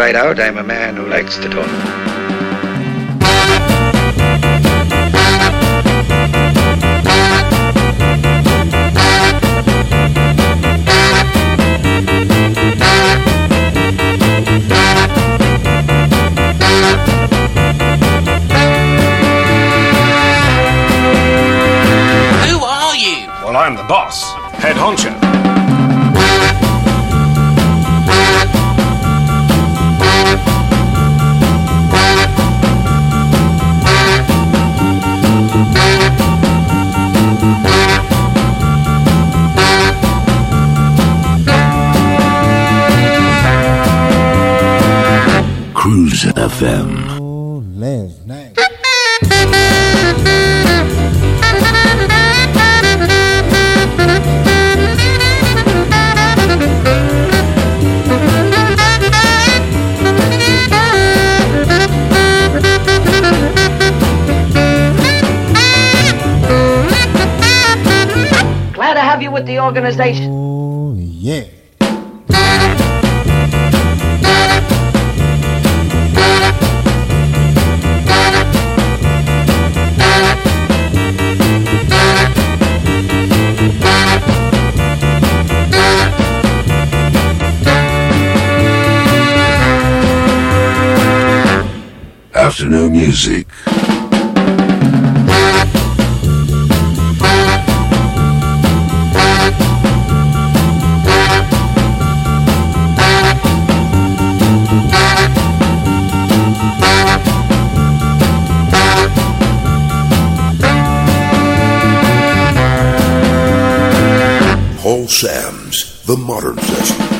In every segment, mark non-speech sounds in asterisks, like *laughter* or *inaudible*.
Right out, I'm a man who likes to talk. Sam's The Modern Session.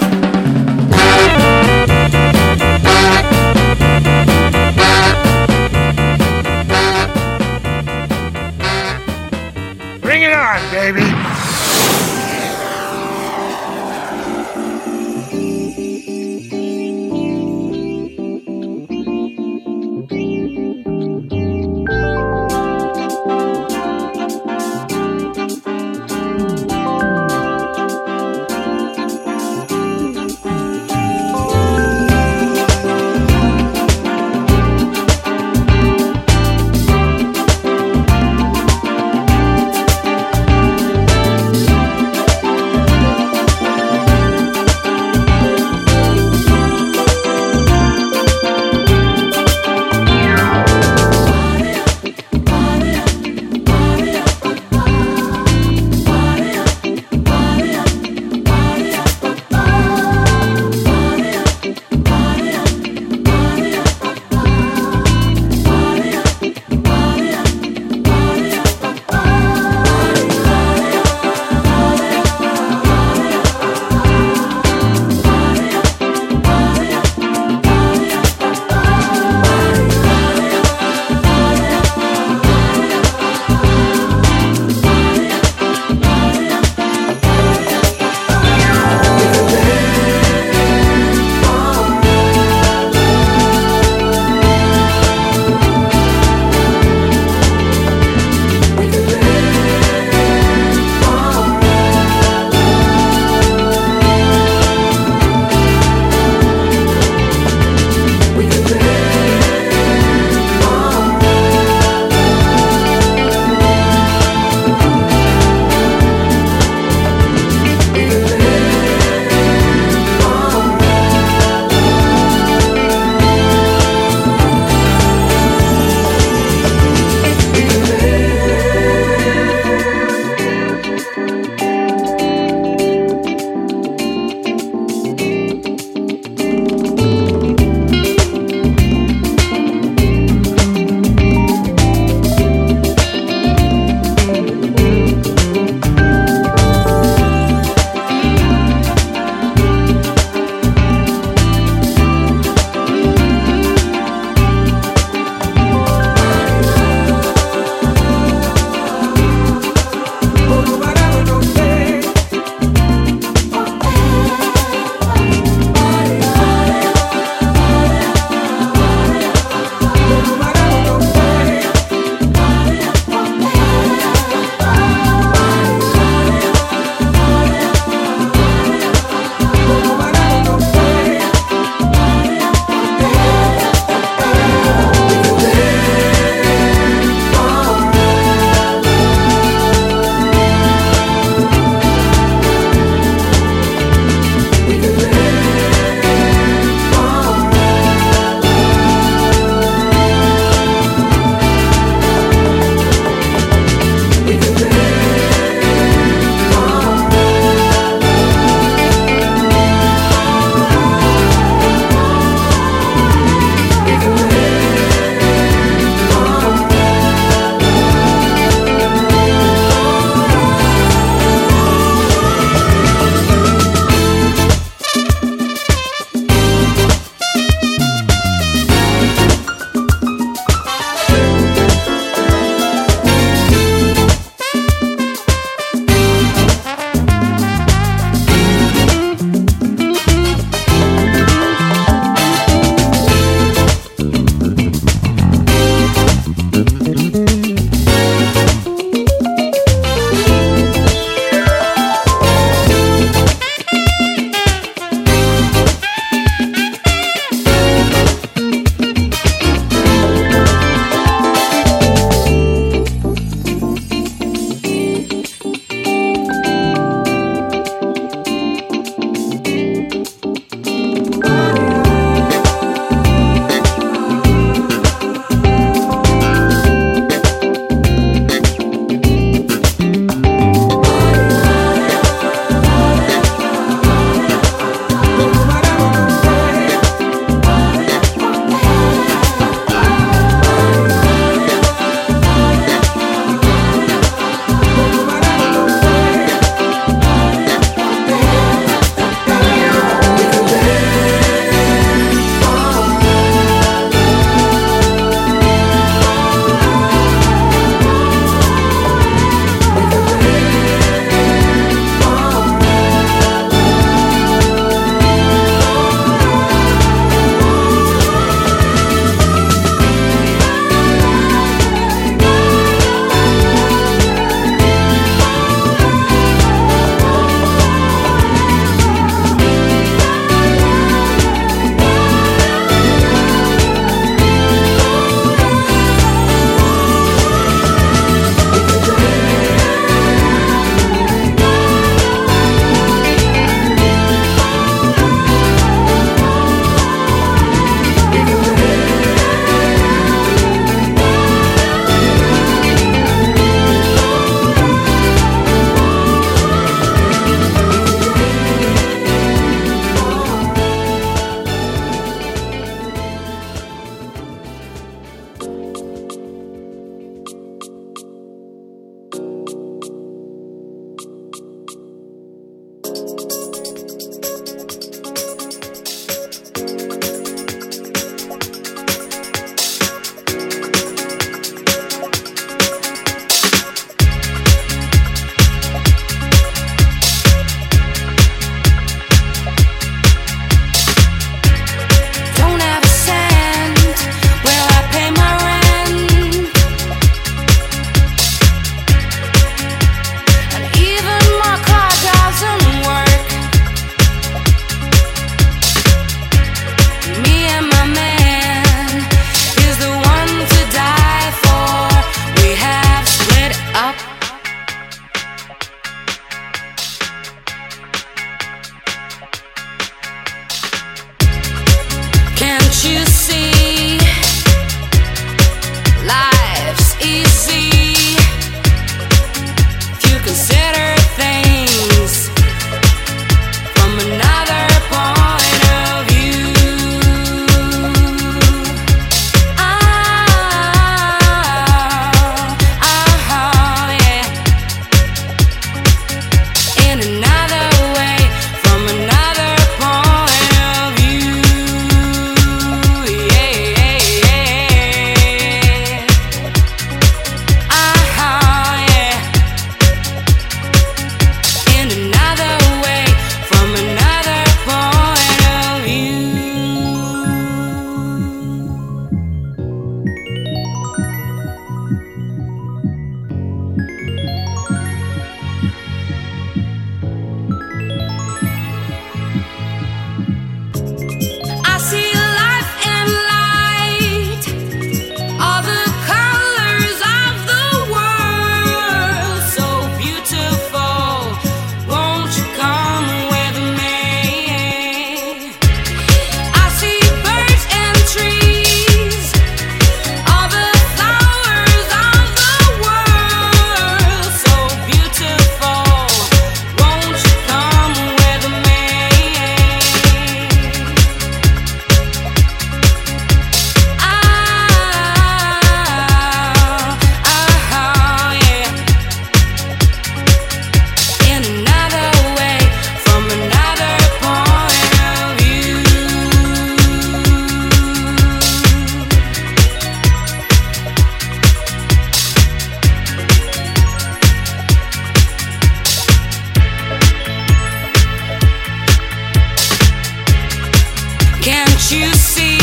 Right,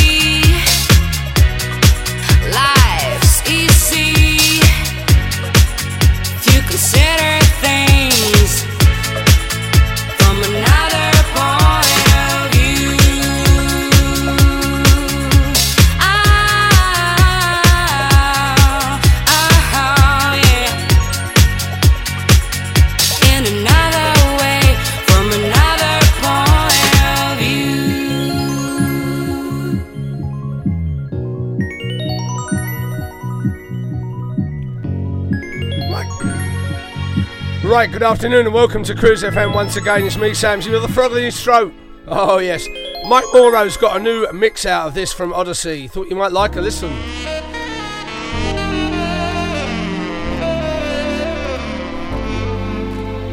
good afternoon and welcome to Cruise FM once again. It's me, Samsy, with a frog in his throat. Oh, yes. Mike Maurro's got a new mix out of this from Odyssey. Thought you might like a listen.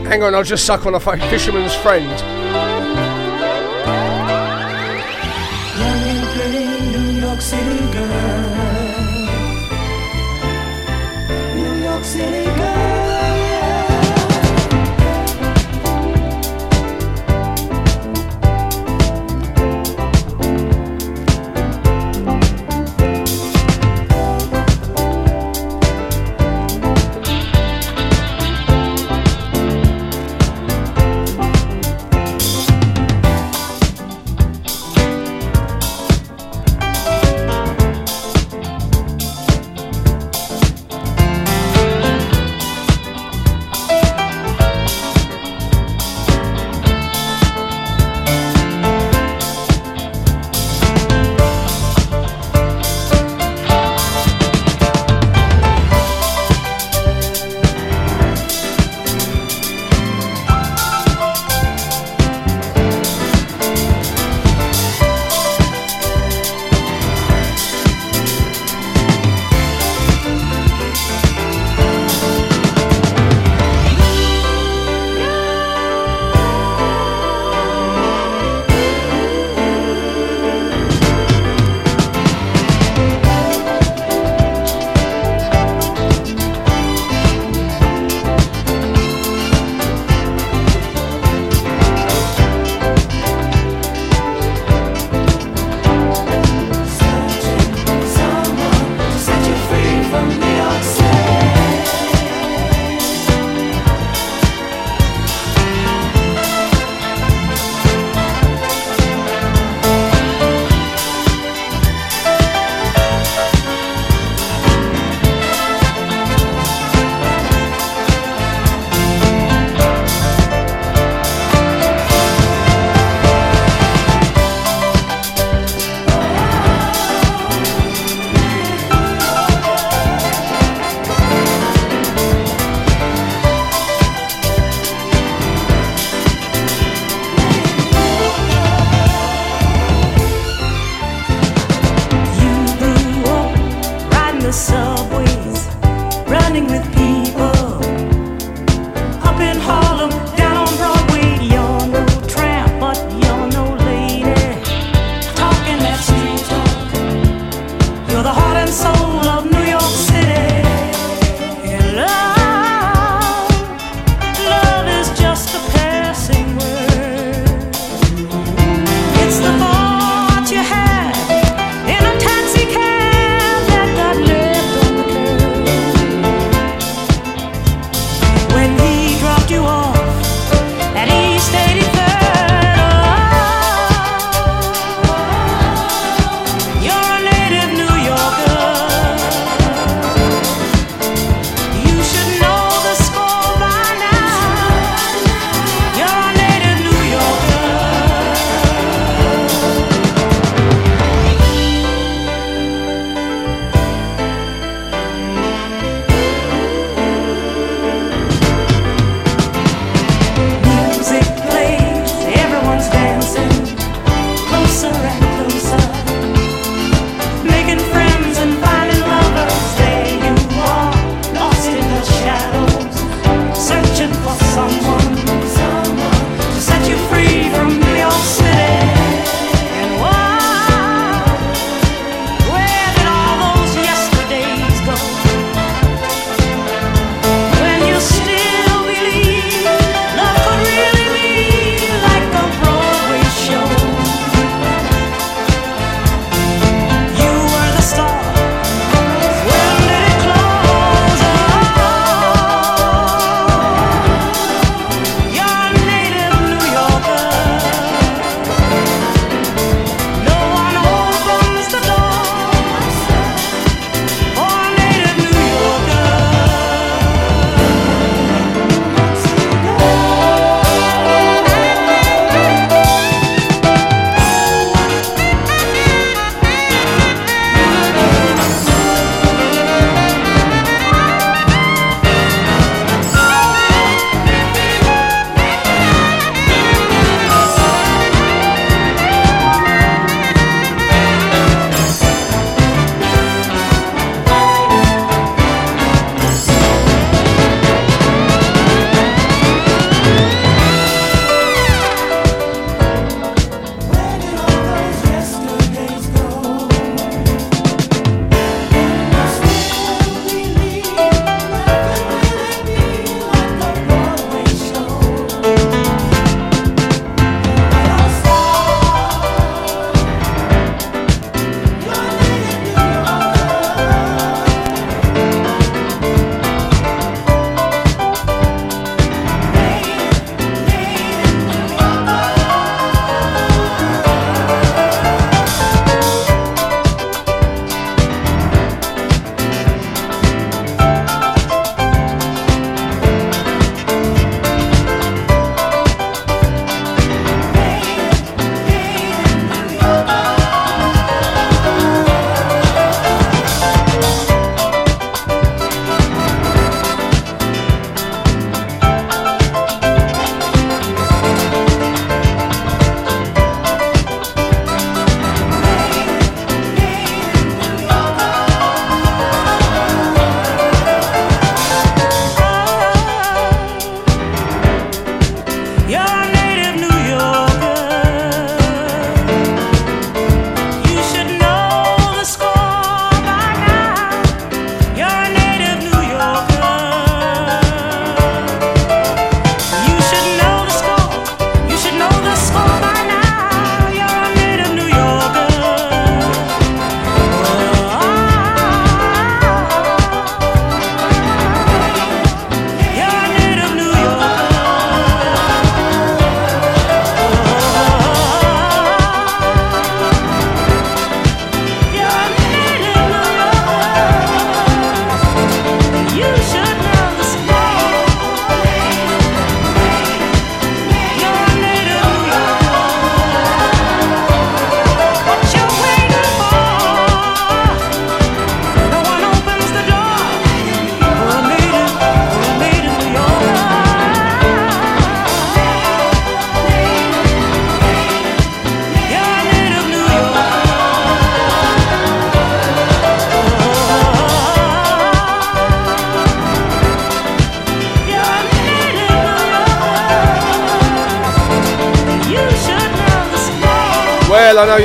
Hang on, I'll just suck on a fisherman's friend. City girl. New York City girl.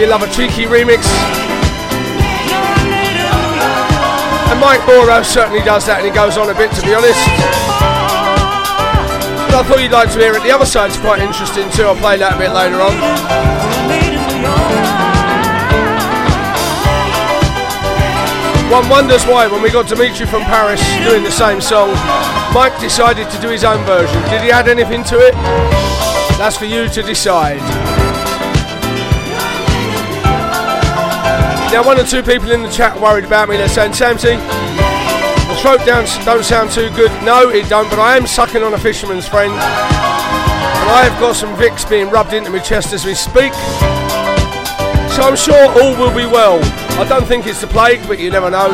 Love a cheeky remix. And Mike Maurro certainly does that and he goes on a bit to be honest. But I thought you'd like to hear it. The other side's quite interesting too. I'll play that a bit later on. One wonders why, when we got Dimitri from Paris doing the same song, Mike decided to do his own version. Did he add anything to it? That's for you to decide. Now, one or two people in the chat worried about me. They're saying, Samsy, the throat downs don't sound too good. No, it don't, but I am sucking on a fisherman's friend. And I have got some Vicks being rubbed into my chest as we speak. So I'm sure all will be well. I don't think it's the plague, but you never know.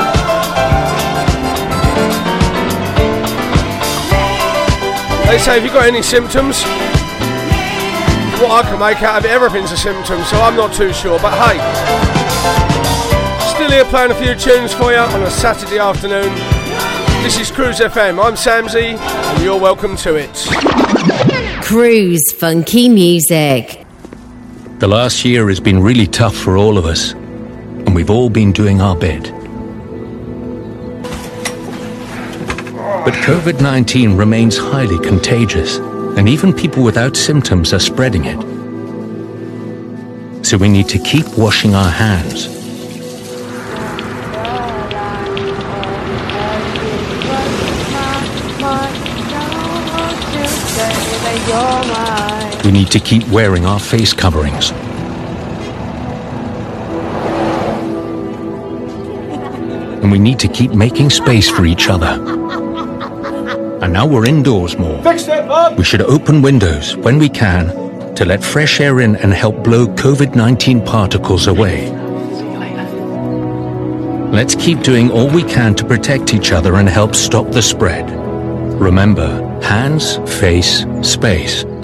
They say, have you got any symptoms? What I can make out of it, everything's a symptom, so I'm not too sure. But hey, still here playing a few tunes for you on a Saturday afternoon. This is Cruise FM. I'm Samsy, and you're welcome to it. Cruise Funky Music. The last year has been really tough for all of us, and we've all been doing our bit. But COVID 19 remains highly contagious, and even people without symptoms are spreading it. So we need to keep washing our hands. Need to keep wearing our face coverings. And we need to keep making space for each other. And now we're indoors more. We should open windows when we can to let fresh air in and help blow COVID 19 particles away. Let's keep doing all we can to protect each other and help stop the spread. Remember, hands, face, space,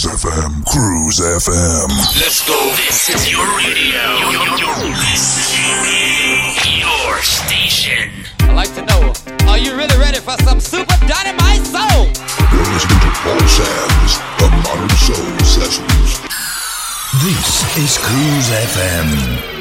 Cruise FM, Cruise FM. Let's go. This is your radio. Your, your station. I'd like to know, are you really ready for some super dynamite soul? You're listening to Paul Sam's The Modern Soul Sessions. This is Cruise FM.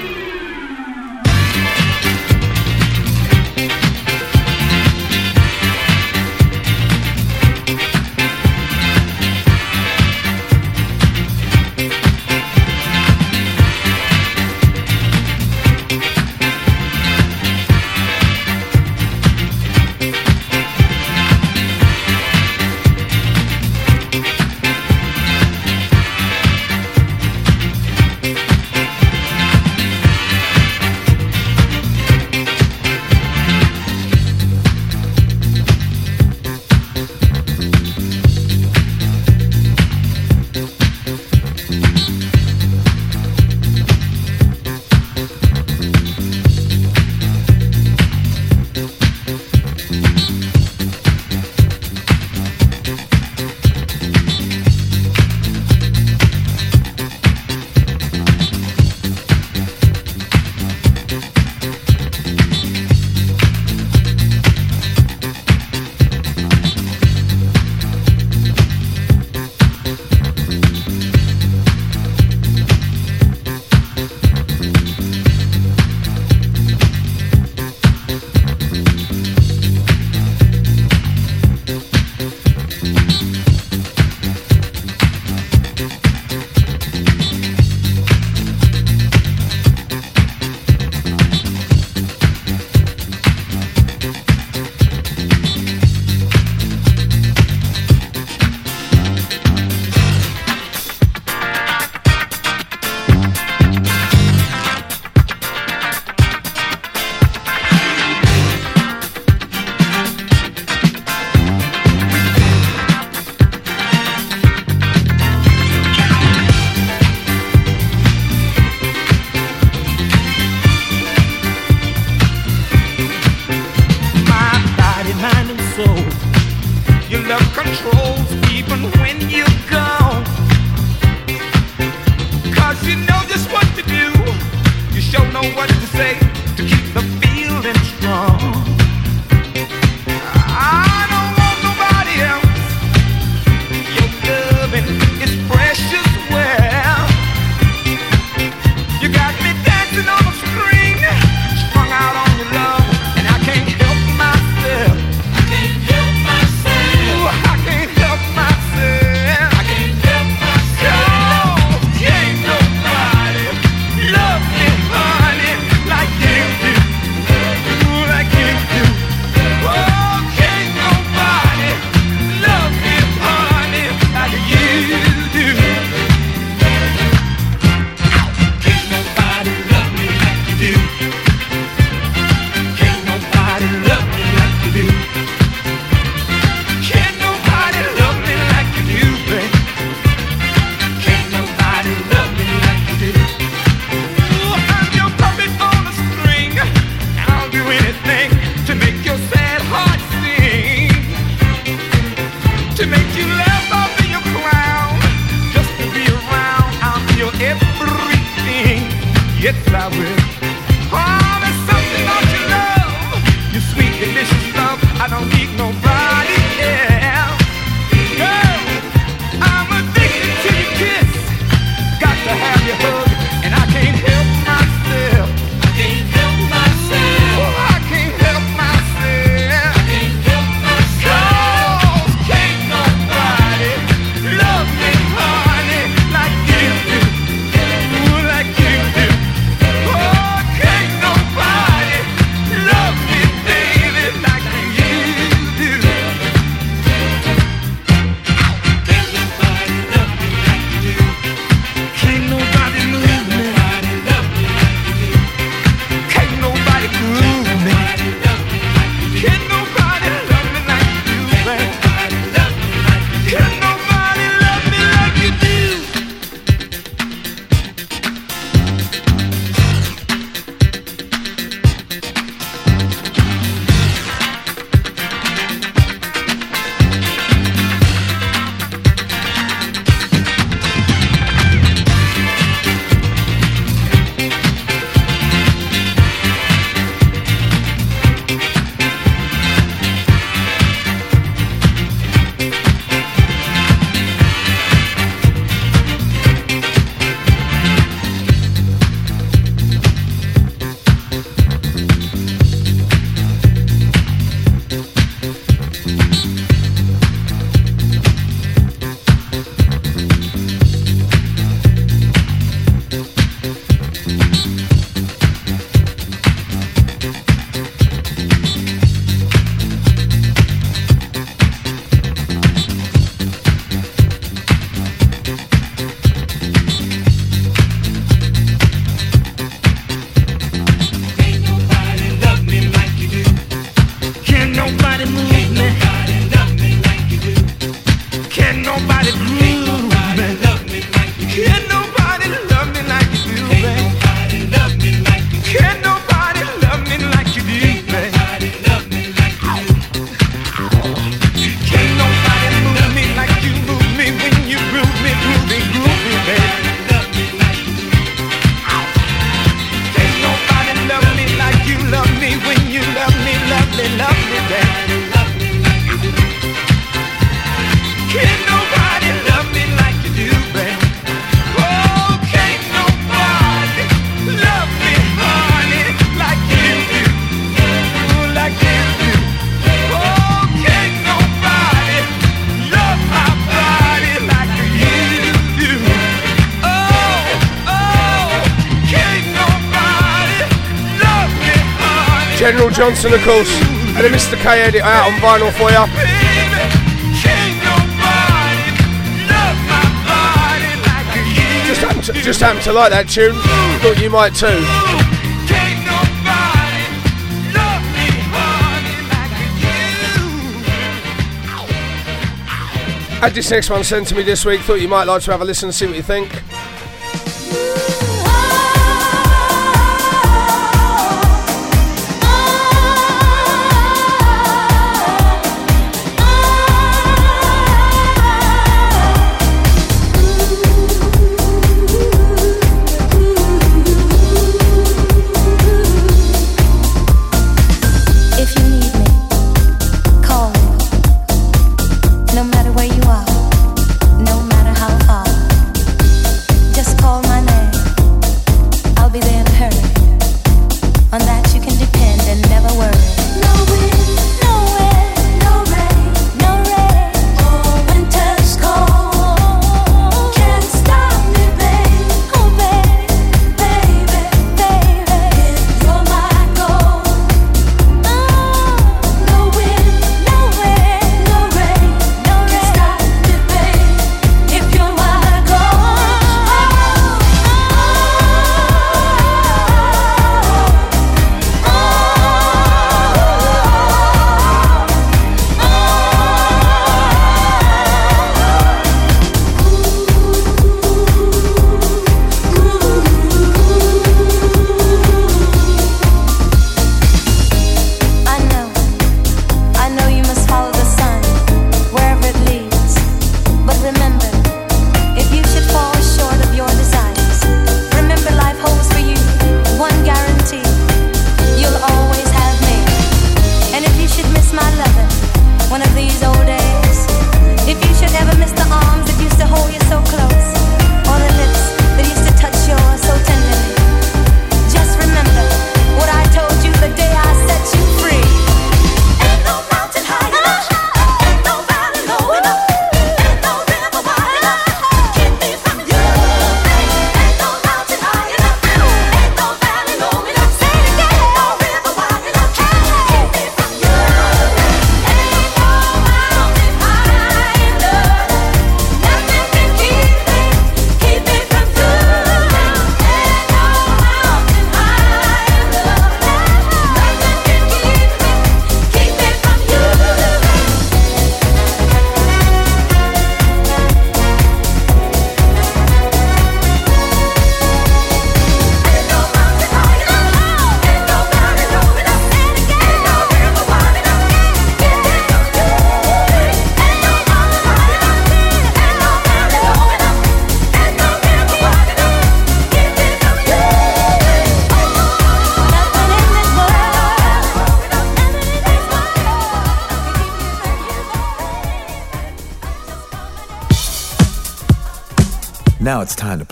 Johnson, of course, and a Mr. K edit out on vinyl for you. Just happened, to, just happened to like that tune. Thought you might too. Had this next one sent to me this week. Thought you might like to have a listen and see what you think.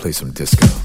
play some disco.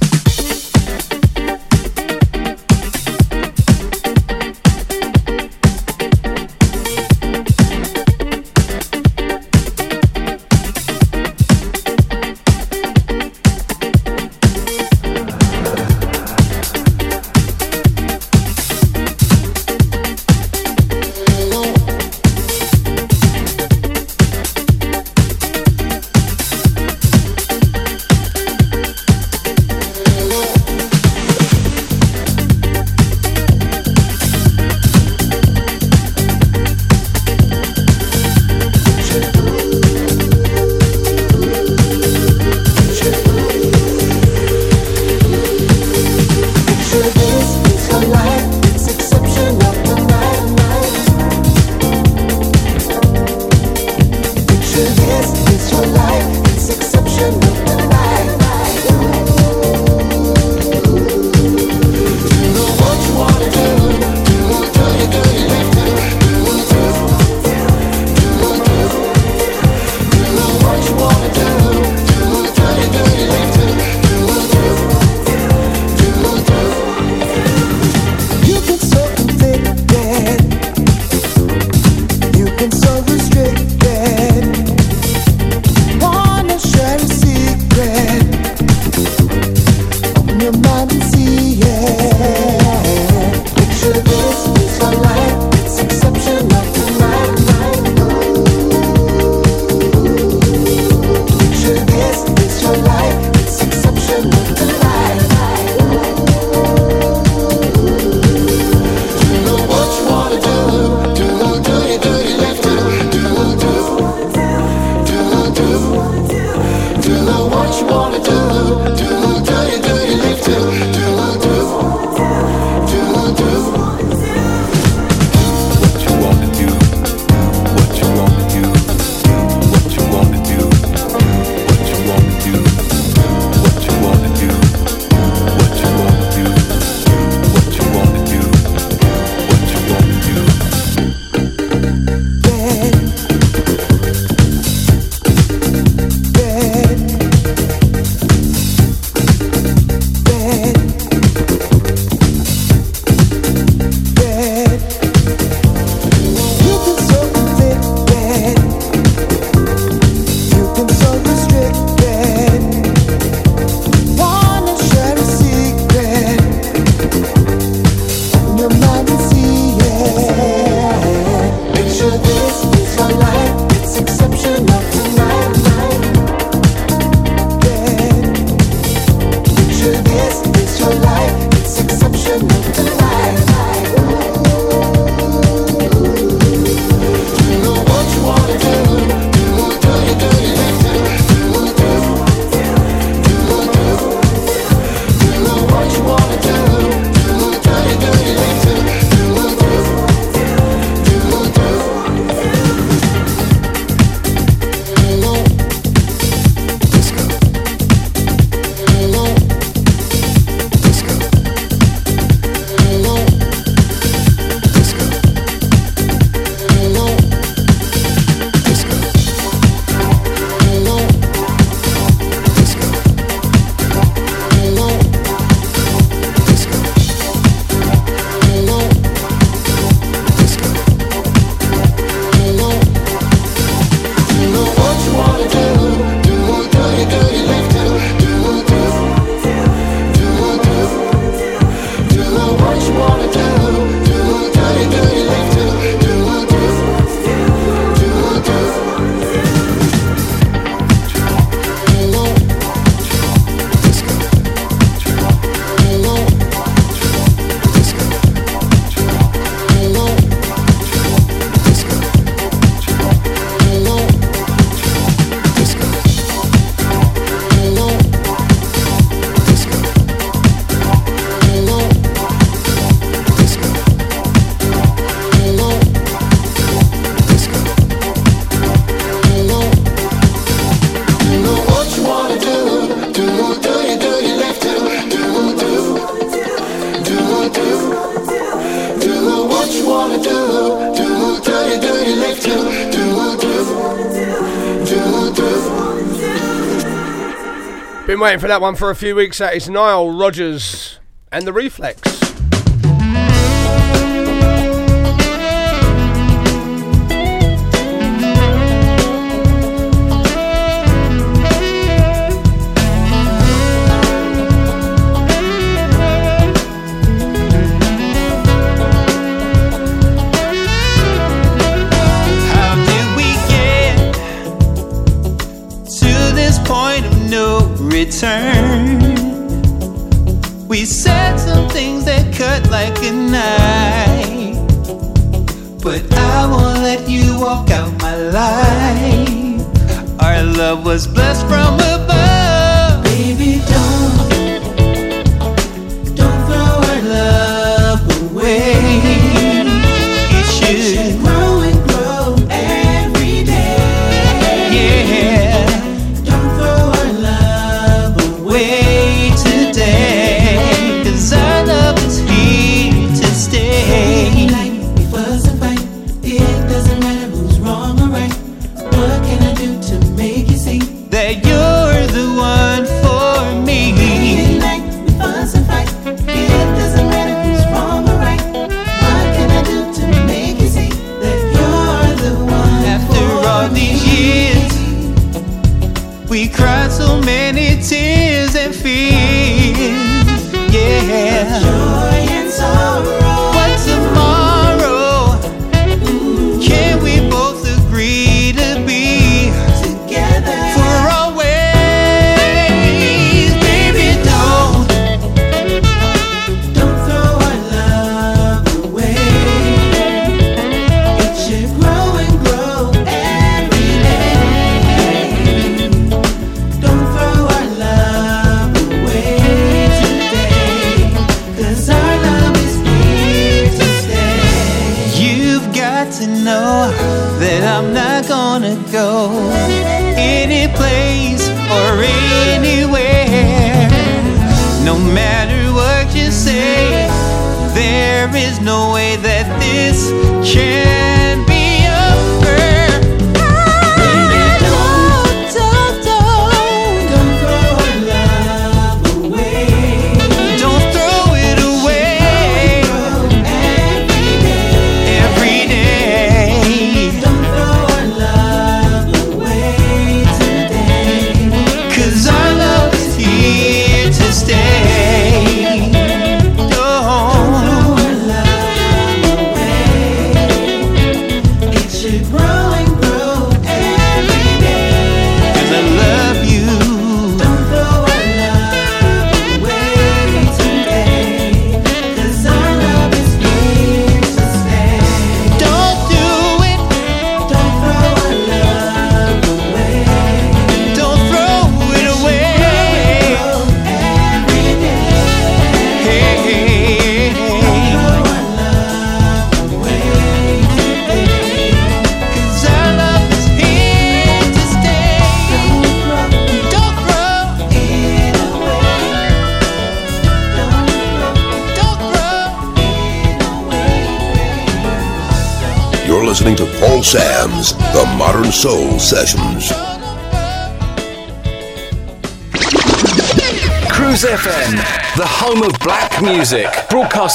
waiting for that one for a few weeks. That is Nile Rodgers and the Reflex.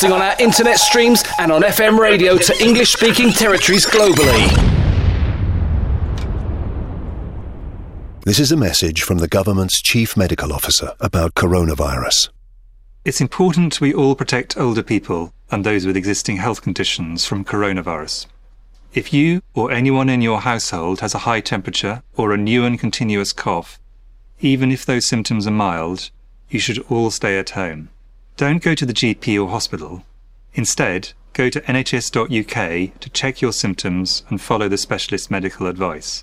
broadcasting on our internet streams and on FM radio to English speaking territories globally. This is a message from the government's chief medical officer about coronavirus. It's important we all protect older people and those with existing health conditions from coronavirus. If you or anyone in your household has a high temperature or a new and continuous cough, even if those symptoms are mild, you should all stay at home. Don't go to the GP or hospital. Instead, go to nhs.uk to check your symptoms and follow the specialist medical advice.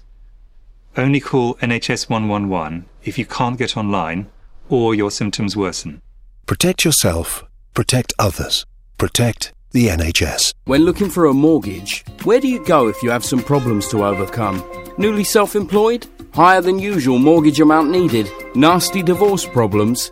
Only call NHS 111 if you can't get online or your symptoms worsen. Protect yourself, protect others, protect the NHS. When looking for a mortgage, where do you go if you have some problems to overcome? Newly self employed? Higher than usual mortgage amount needed? Nasty divorce problems?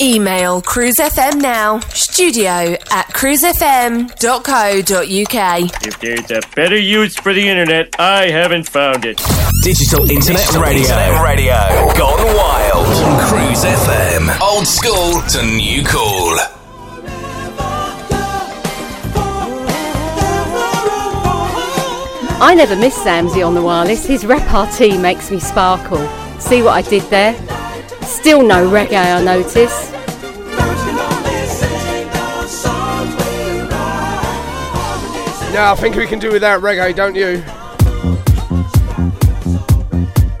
Email cruisefm now, studio at cruisefm.co.uk. If there's a better use for the internet, I haven't found it. Digital Internet Digital Radio. Internet Radio. Gone wild. On Cruise FM. Old school to new cool. I never miss Samsy on the wireless. His repartee makes me sparkle. See what I did there? Still no reggae, I notice. Now I think we can do without reggae, don't you?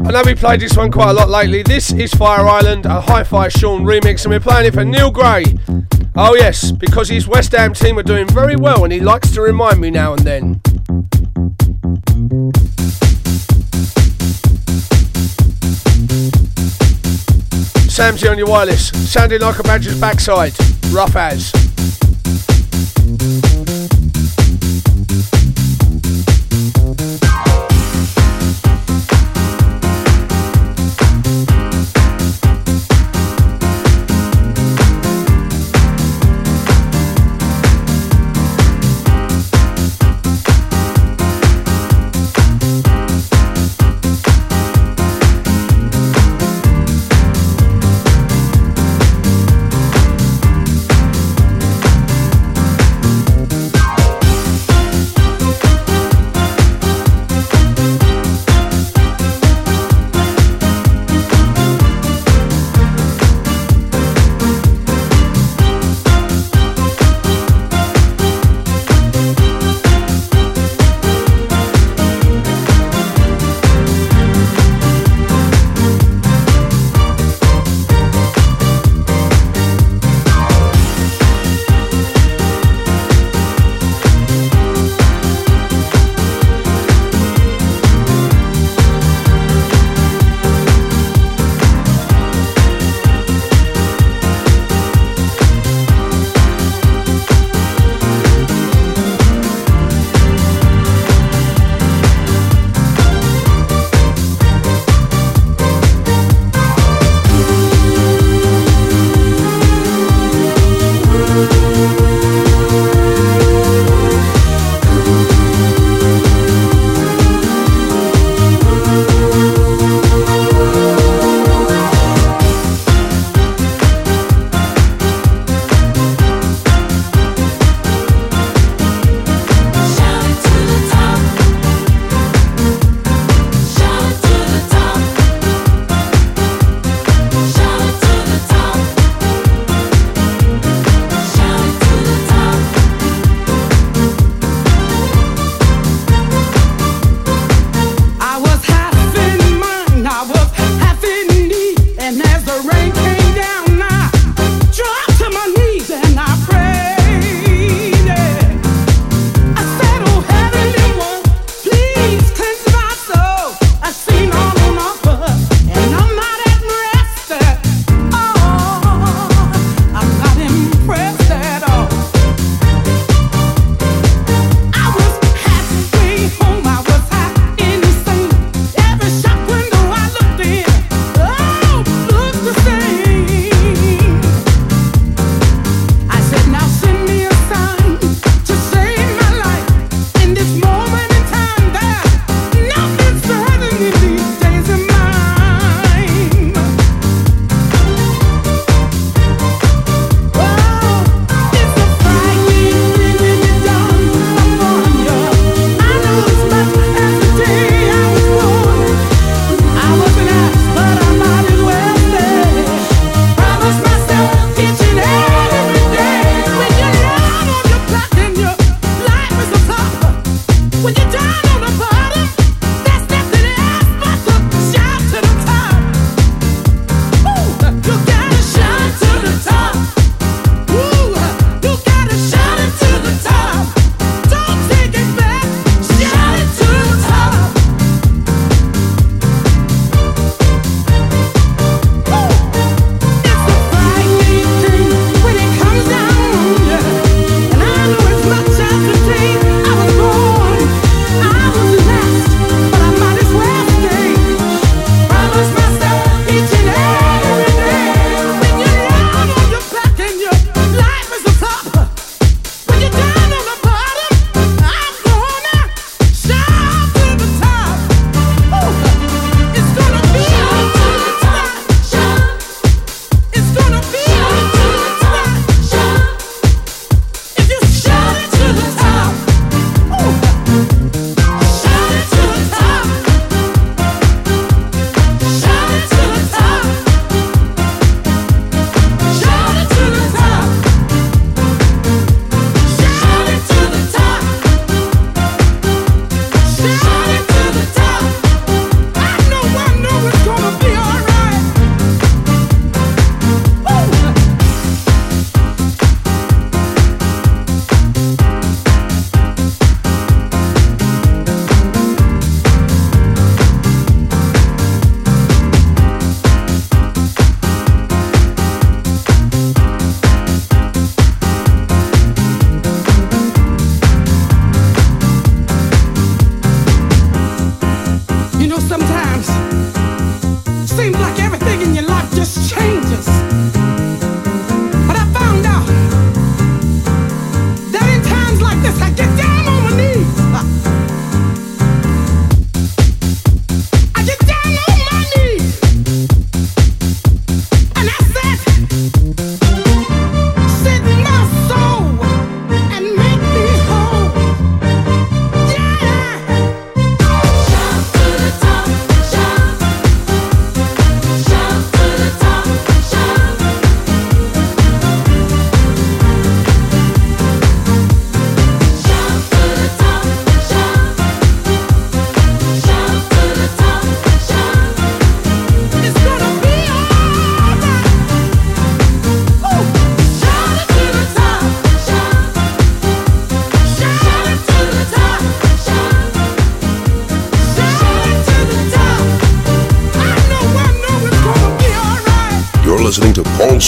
I know we played this one quite a lot lately. This is Fire Island, a Hi-Fi Sean remix, and we're playing it for Neil Gray. Oh yes, because his West Ham team are doing very well, and he likes to remind me now and then. Samsy on your wireless, sounding like a badger's backside, rough as.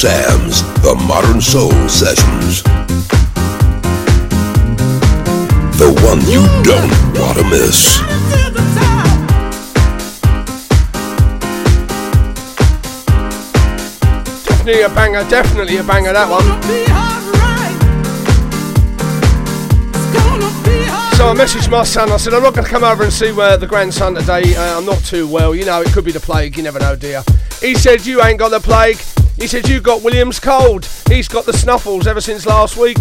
Sam's The Modern Soul Sessions. The one you don't want to miss. Definitely a banger, definitely a banger that one. So I messaged my son, I said, I'm not going to come over and see where the grandson today, uh, I'm not too well, you know, it could be the plague, you never know, dear. He said, You ain't got the plague, he said, You got Williams cold. He's got the snuffles ever since last week.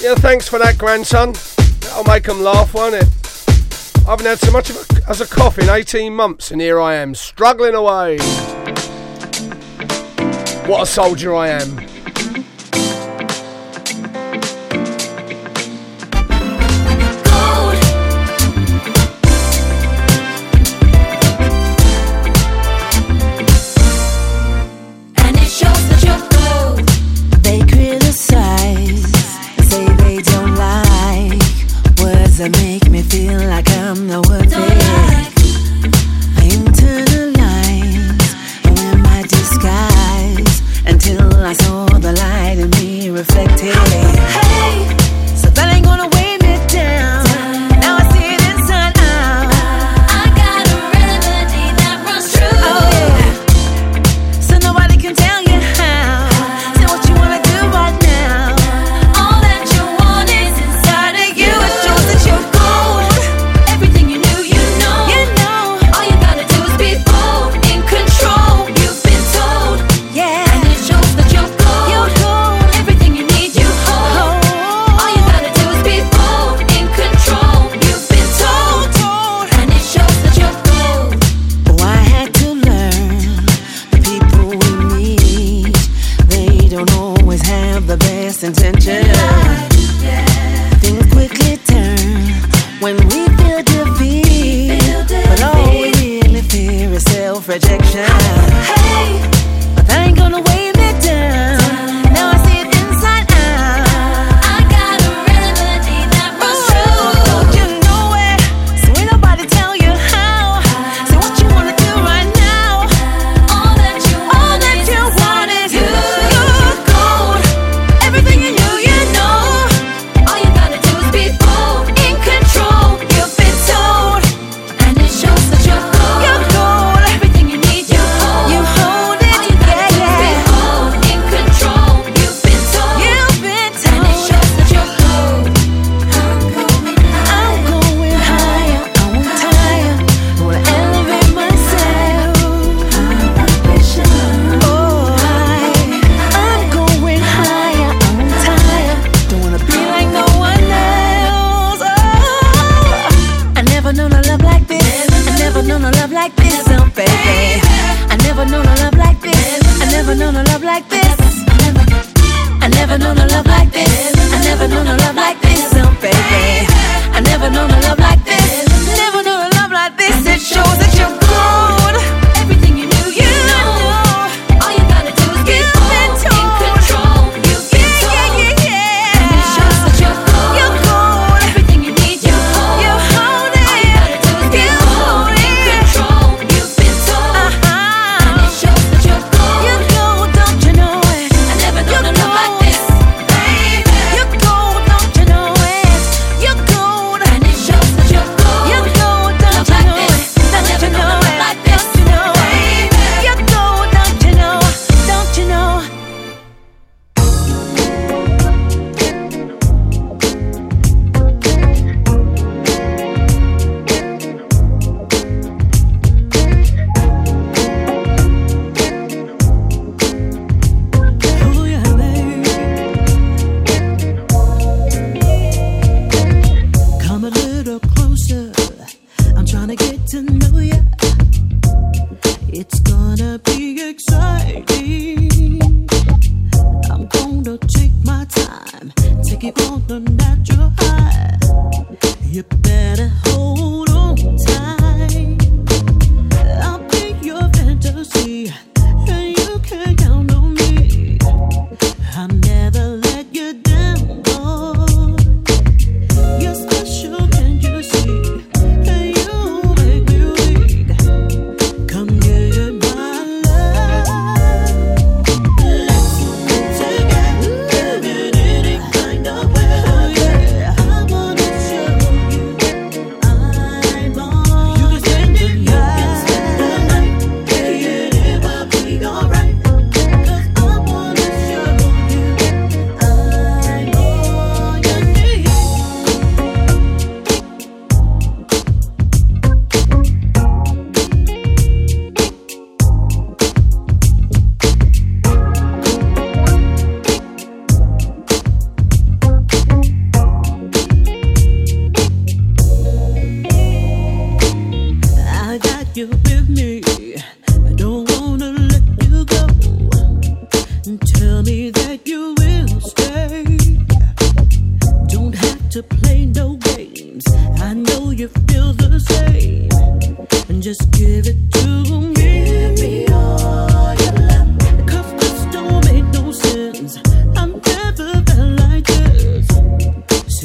Yeah, thanks for that, grandson. That'll make him laugh, won't it? I haven't had so much a, as a cough in 18 months, and here I am, struggling away. What a soldier I am.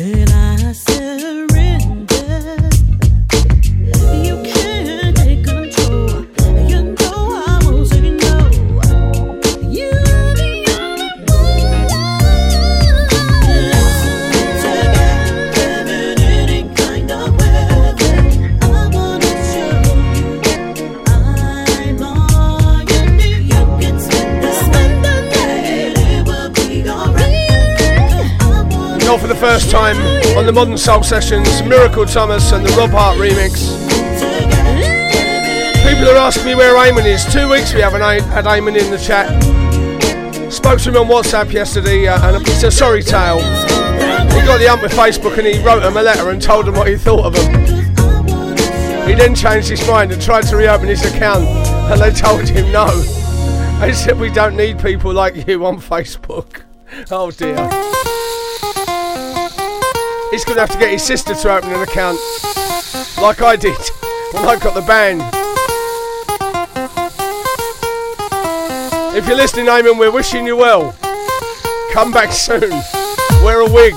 Said the Modern Soul Sessions, Miracle Thomas and the Rob Hardt remix. People are asking me where Eamon is. Two weeks we haven't had Eamon in the chat. Spoke to him on WhatsApp yesterday, uh, and it's a sorry tale. He got the ump with Facebook and he wrote him a letter and told them what he thought of them. He then changed his mind and tried to reopen his account, and they *laughs* told him no. They said we don't need people like you on Facebook. *laughs* Oh dear. He's going to have to get his sister to open an account, like I did when I got the band. If you're listening, Eamon, we're wishing you well. Come back soon. Wear a wig.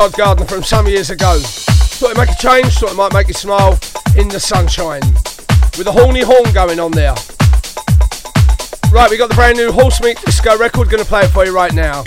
Todd Gardner from some years ago. Thought it'd make a change, thought it might make you smile in the sunshine. With a horny horn going on there. Right, we got the brand new Horse Meat Disco record, gonna play it for you right now.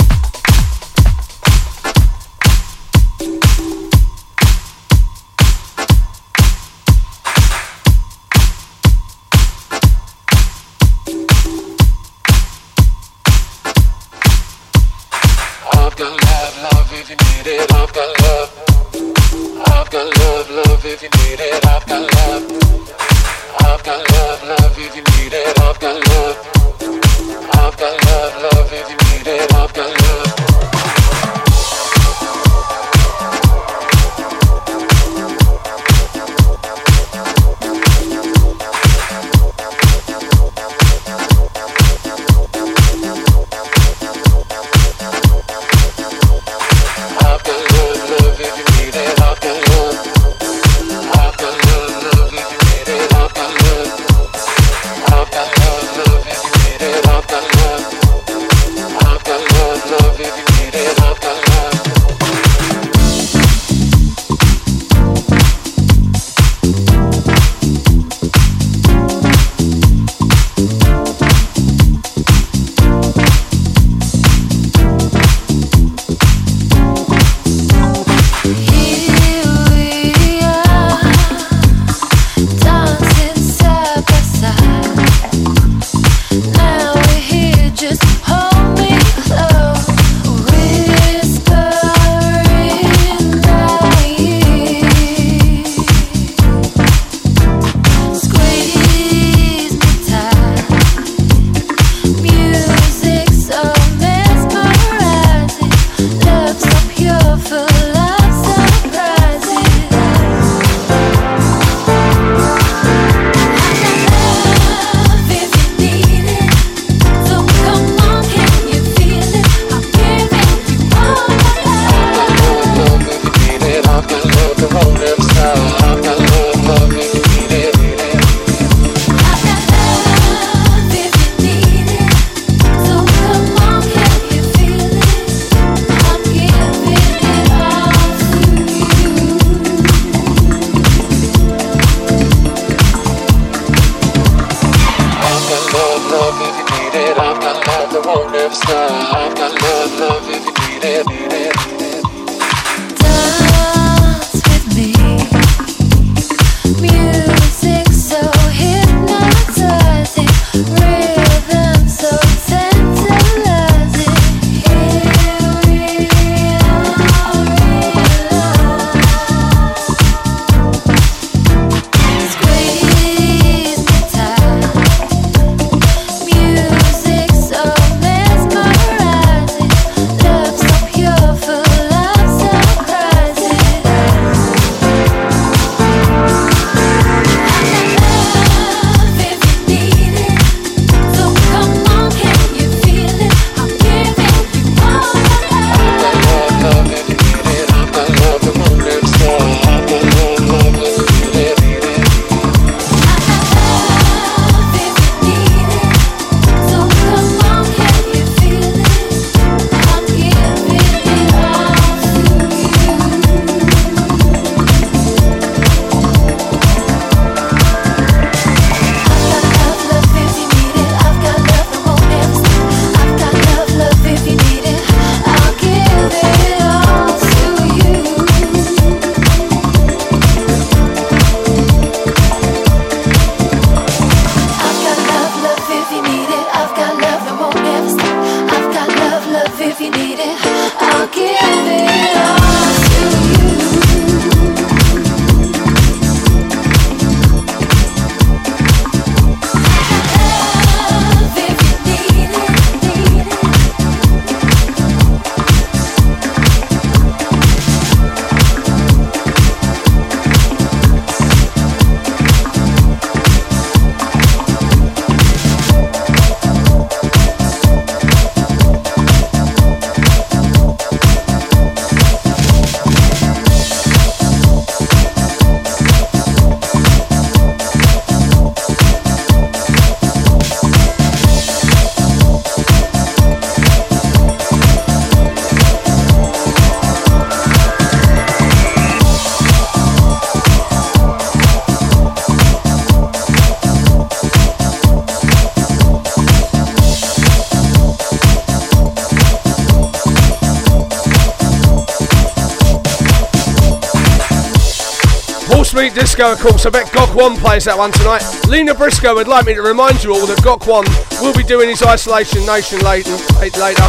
Sweet Disco, of course. I bet Gok One plays that one tonight. Lena Briscoe would like me to remind you all that Gok One will be doing his Isolation Nation later, later.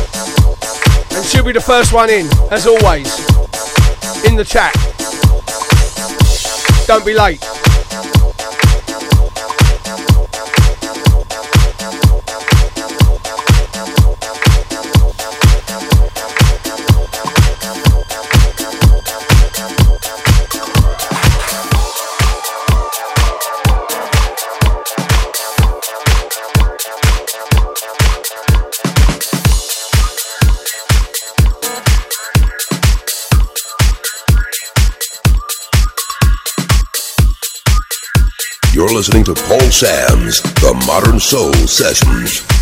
And she'll be the first one in, as always, in the chat. Don't be late. To Paul Sam's The Modern Soul Sessions.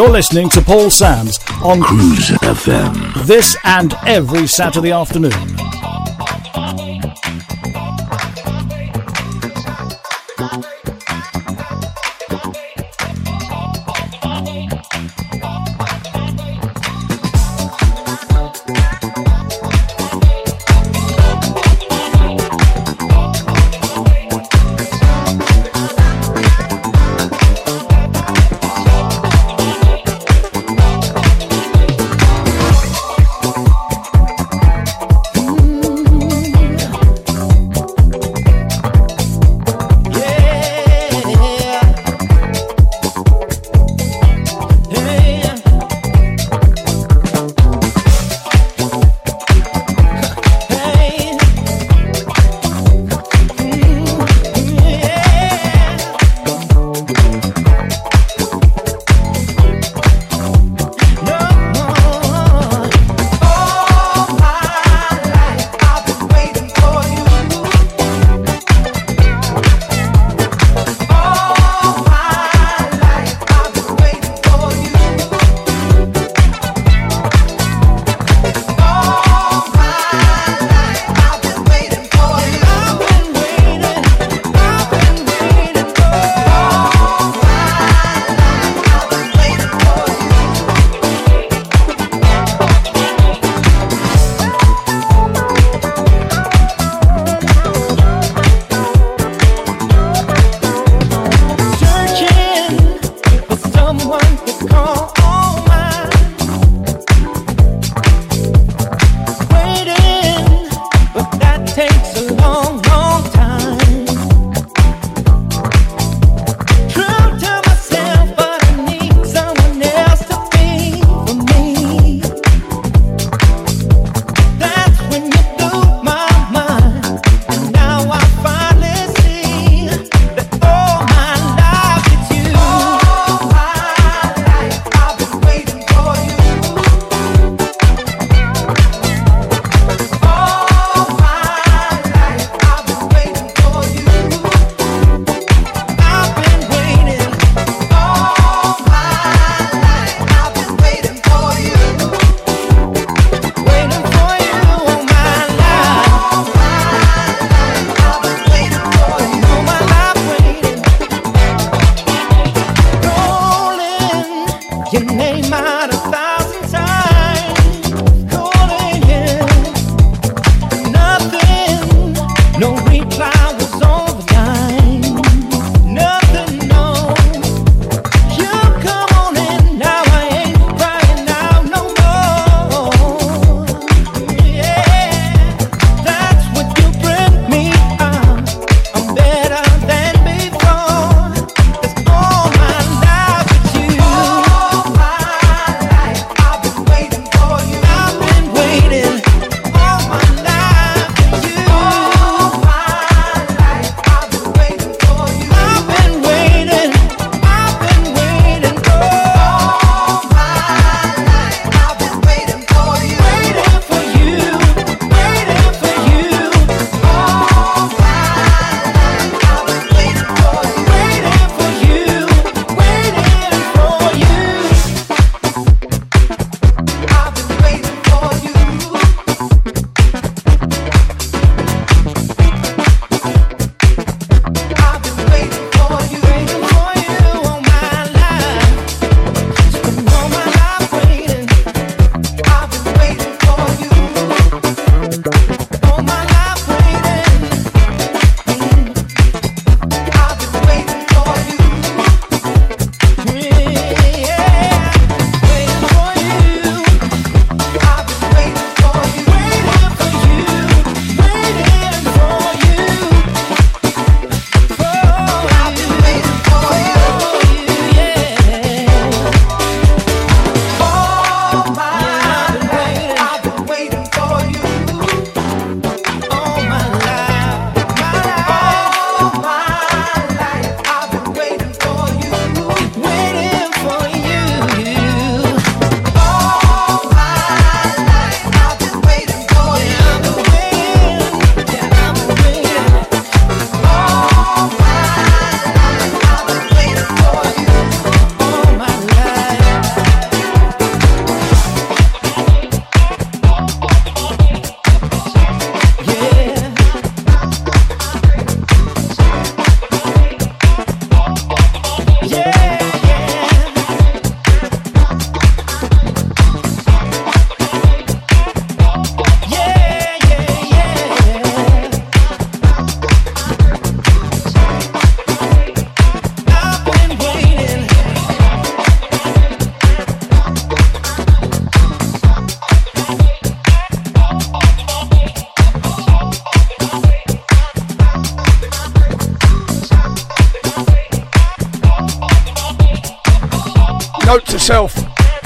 You're listening to Paul Sams on Cruise FM. this and every Saturday afternoon.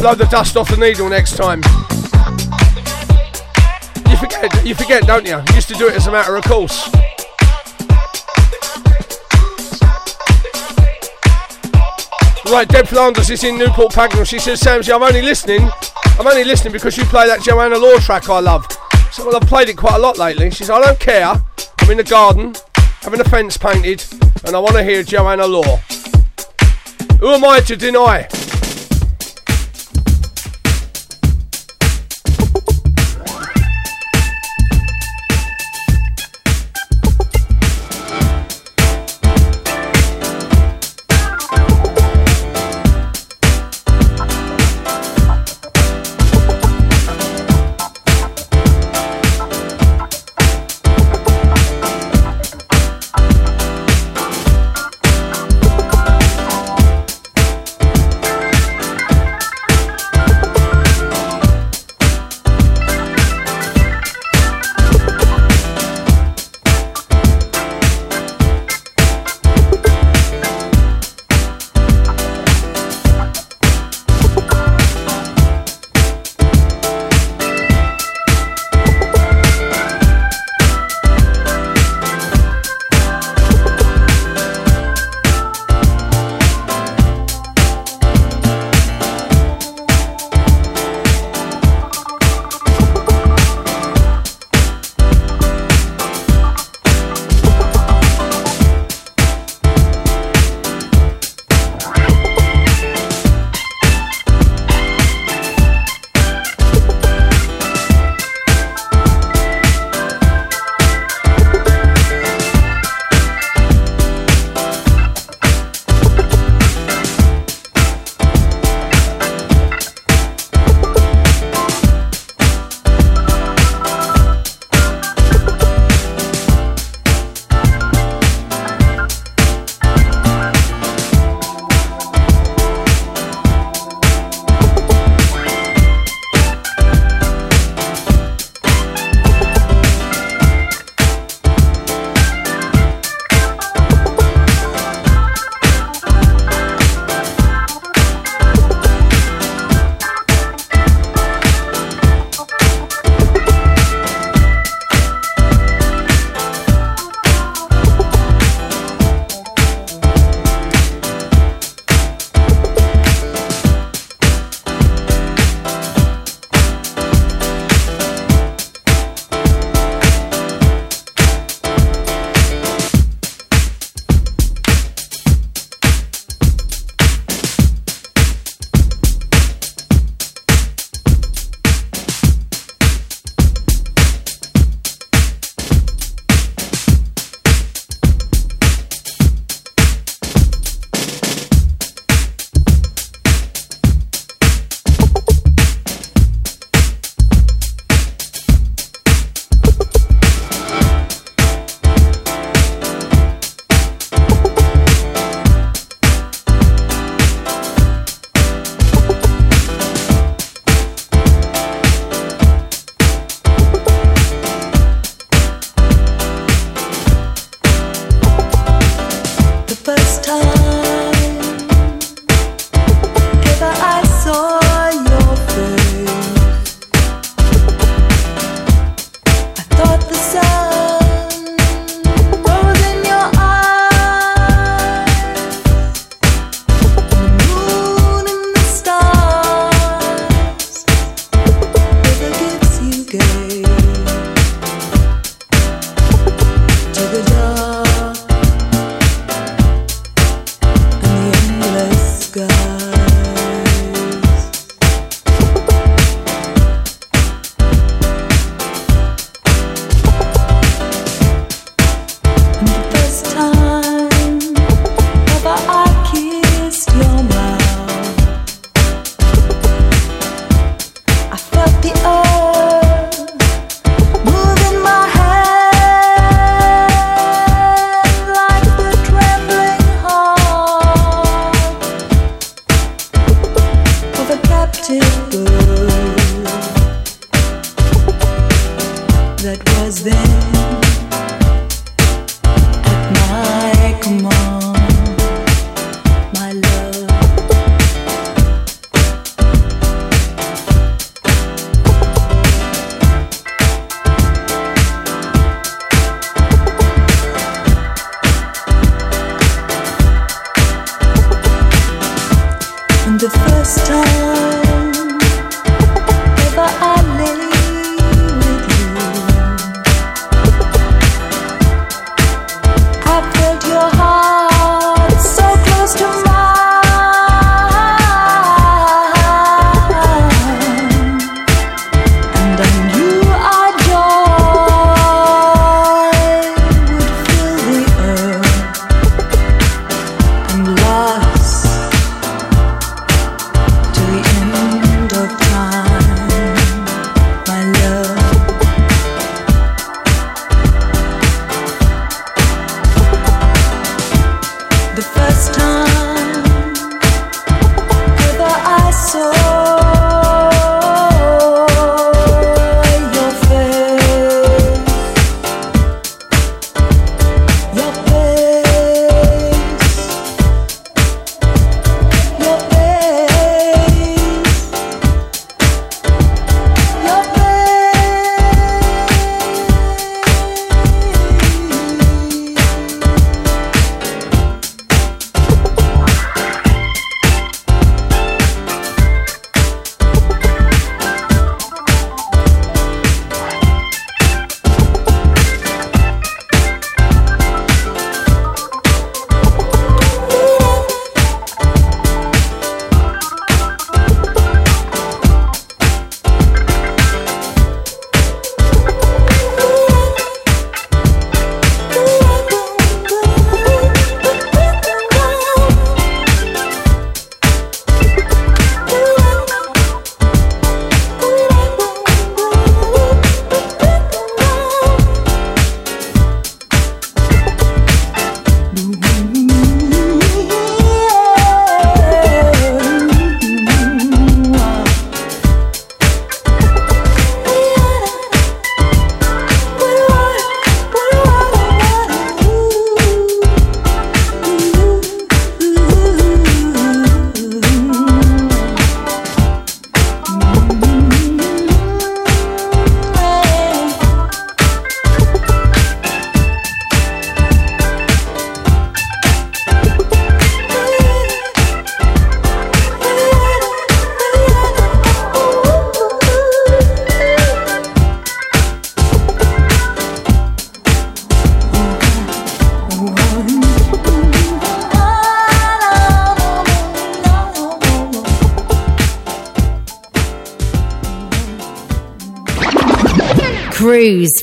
Blow the dust off the needle next time. You forget, you forget, don't you? You used to do it as a matter of course. Right, Deb Flanders is in Newport Pagnell. She says, Samsy, I'm only listening. I'm only listening because you play that Joanna Law track I love. So, well, I've played it quite a lot lately. She says, I don't care. I'm in the garden, having a fence painted, and I want to hear Joanna Law. Who am I to deny?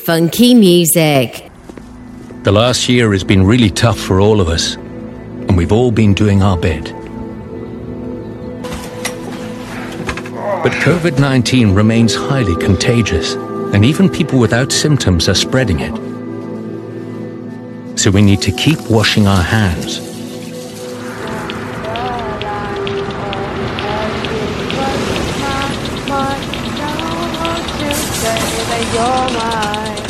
Funky Music. The last year has been really tough for all of us, and we've all been doing our bit. But COVID 19 remains highly contagious, and even people without symptoms are spreading it. So we need to keep washing our hands.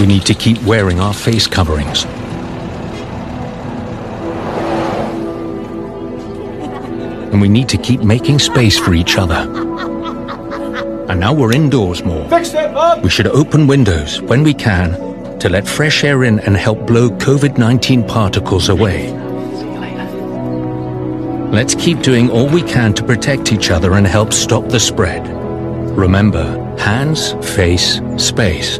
We need to keep wearing our face coverings. And we need to keep making space for each other. And now we're indoors more. It, Bob! We should open windows when we can to let fresh air in and help blow COVID 19 particles away. Let's keep doing all we can to protect each other and help stop the spread. Remember, hands, face, space,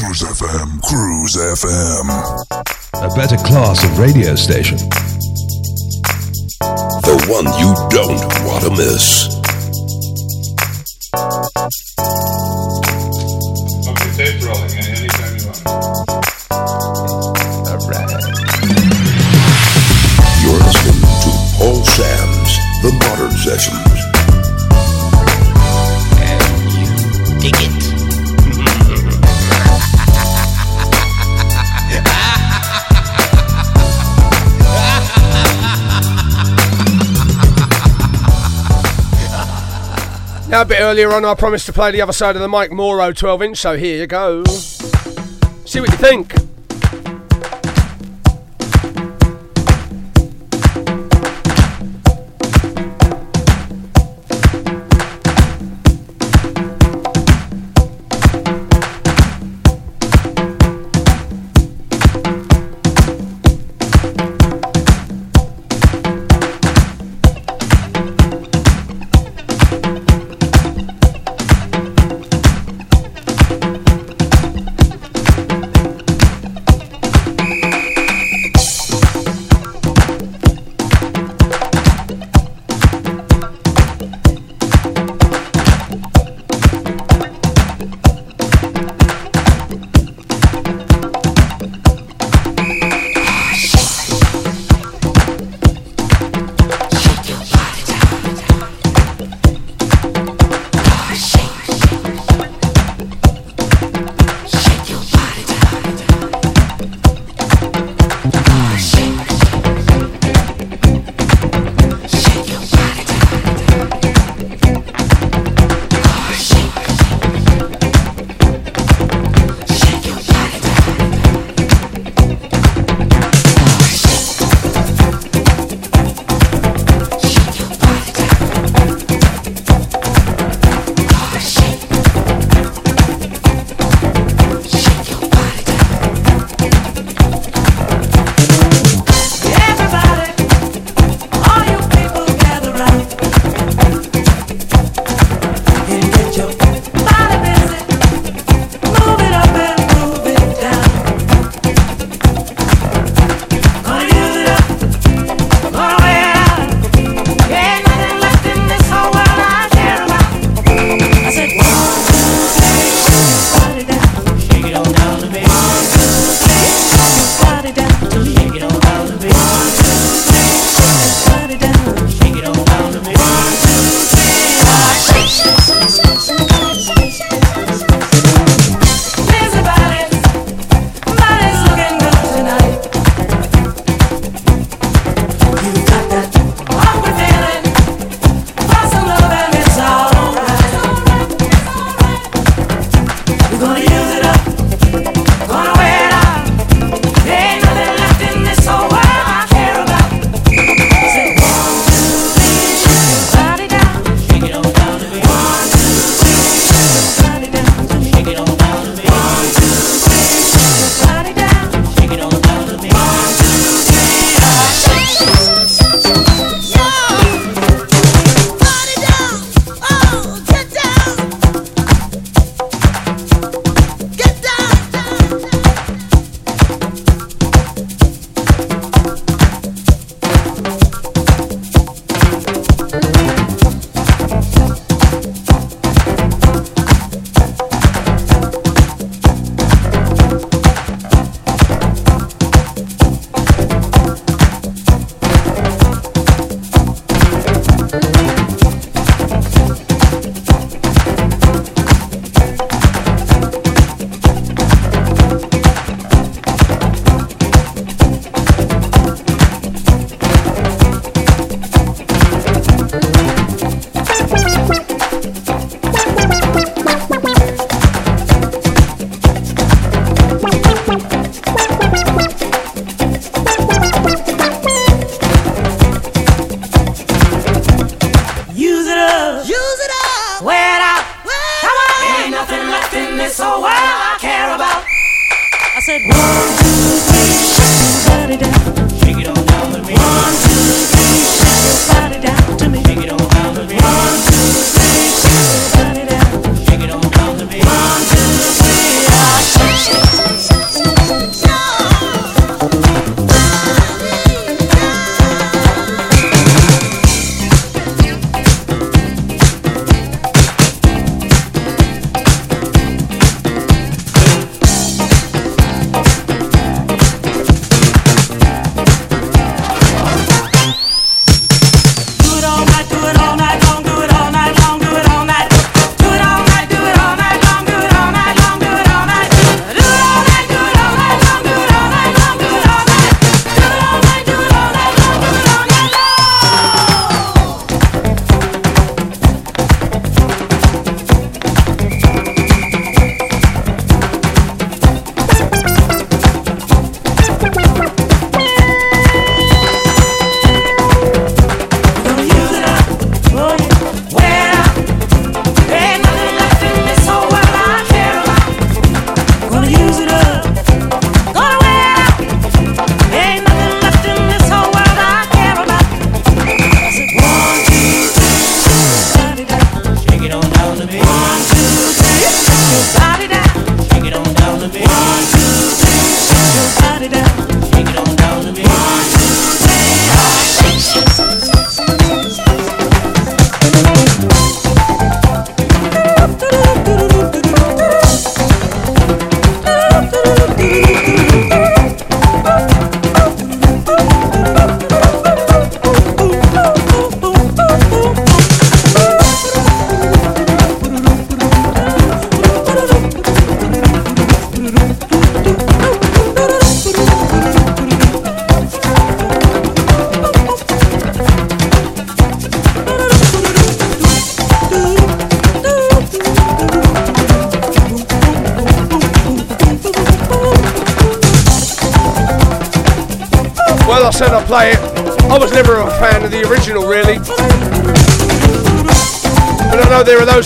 Cruise FM, Cruise FM. A better class of radio station. The one you don't want to miss. Okay, tape's rolling. Anytime you want. You're listening to Paul Sams The Modern Sessions. Now, a bit earlier on, I promised to play the other side of the Mike Maurro 12 inch, so here you go. See what you think.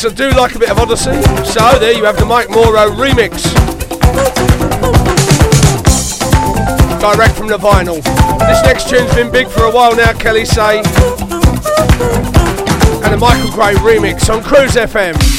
That do like a bit of Odyssey. So there you have the Mike Maurro remix. Direct from the vinyl. This next tune's been big for a while now, Kelli Sae. And a Michael Gray remix on Cruise FM.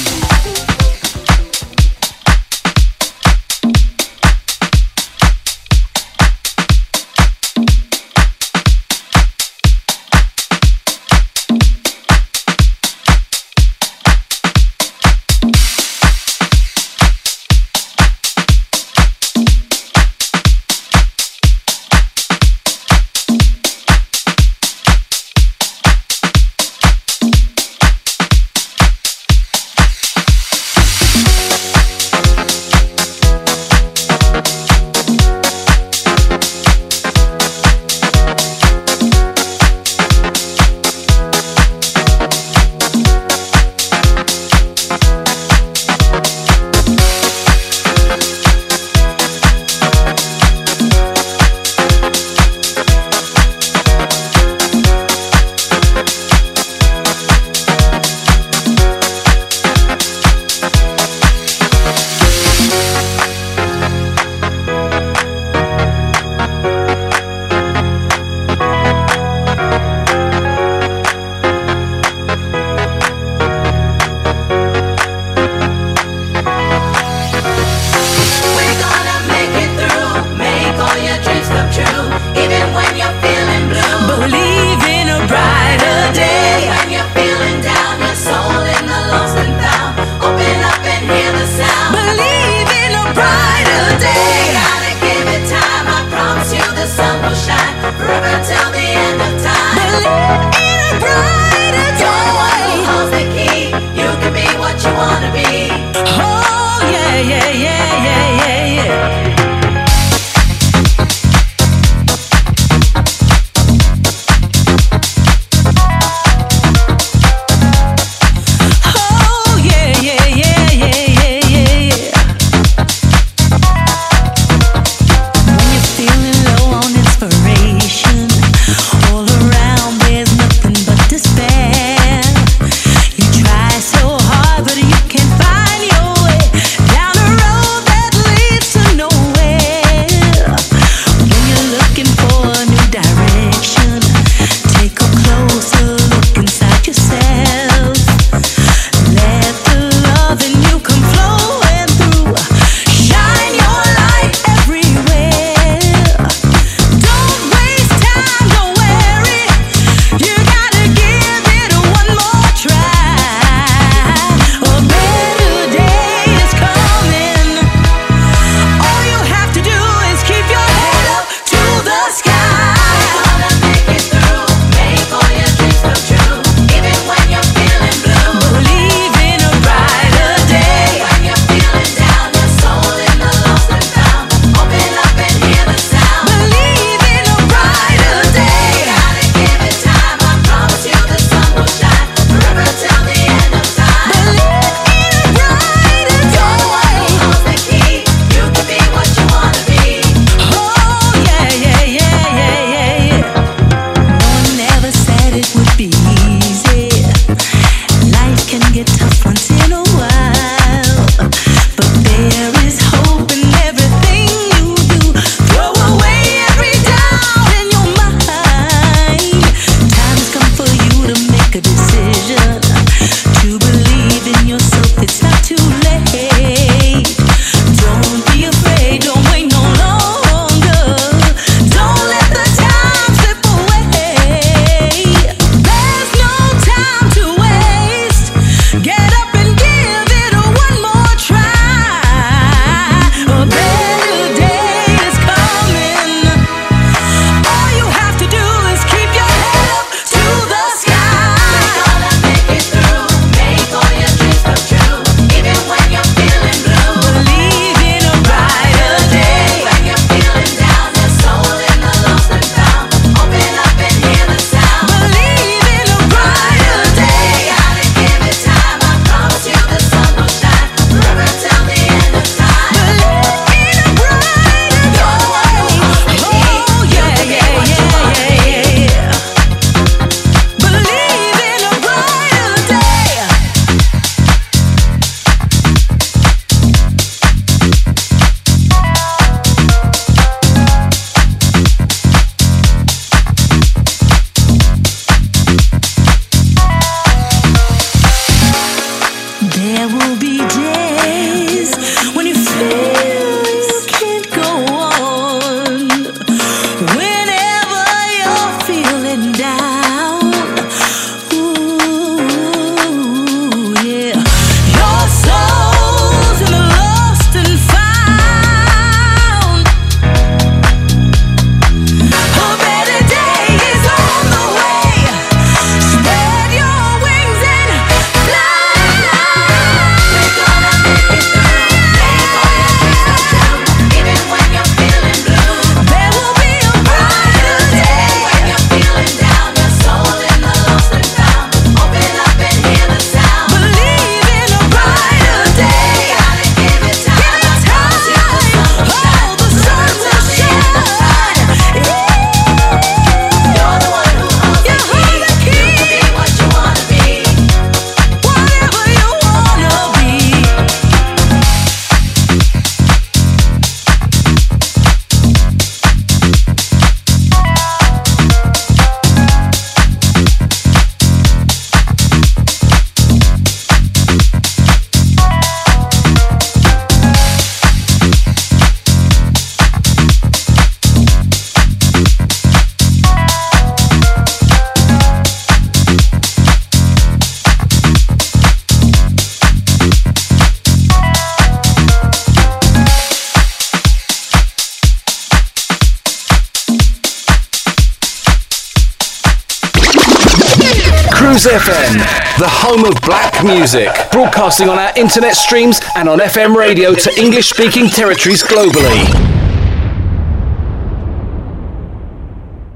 Home of black music, broadcasting on our internet streams and on FM radio to English speaking territories globally.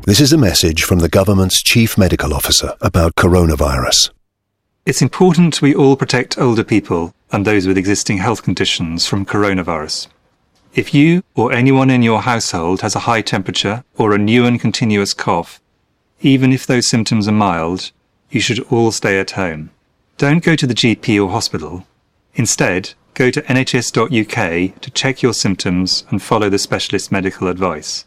This is a message from the government's chief medical officer about coronavirus. It's important we all protect older people and those with existing health conditions from coronavirus. If you or anyone in your household has a high temperature or a new and continuous cough, even if those symptoms are mild, you should all stay at home. Don't go to the GP or hospital. Instead, go to nhs.uk to check your symptoms and follow the specialist medical advice.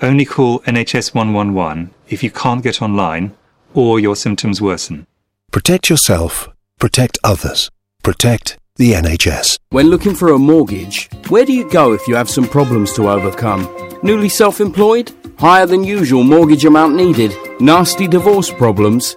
Only call NHS 111 if you can't get online or your symptoms worsen. Protect yourself, protect others, protect the NHS. When looking for a mortgage, where do you go if you have some problems to overcome? Newly self employed? Higher than usual mortgage amount needed? Nasty divorce problems?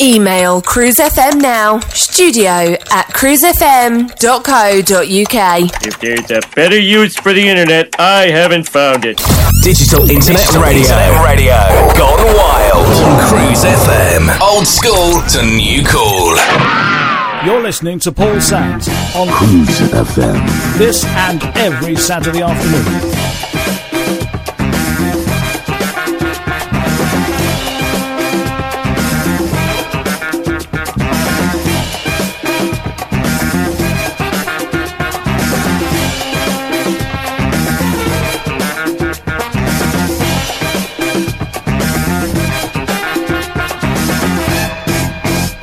Email cruisefm now, studio at cruisefm.co.uk. If there's a better use for the internet, I haven't found it. Digital Internet Digital Radio. Internet Radio. Gone wild. On Cruise FM. Old school to new cool. You're listening to Paul Sams on Cruise FM. this and every Saturday afternoon.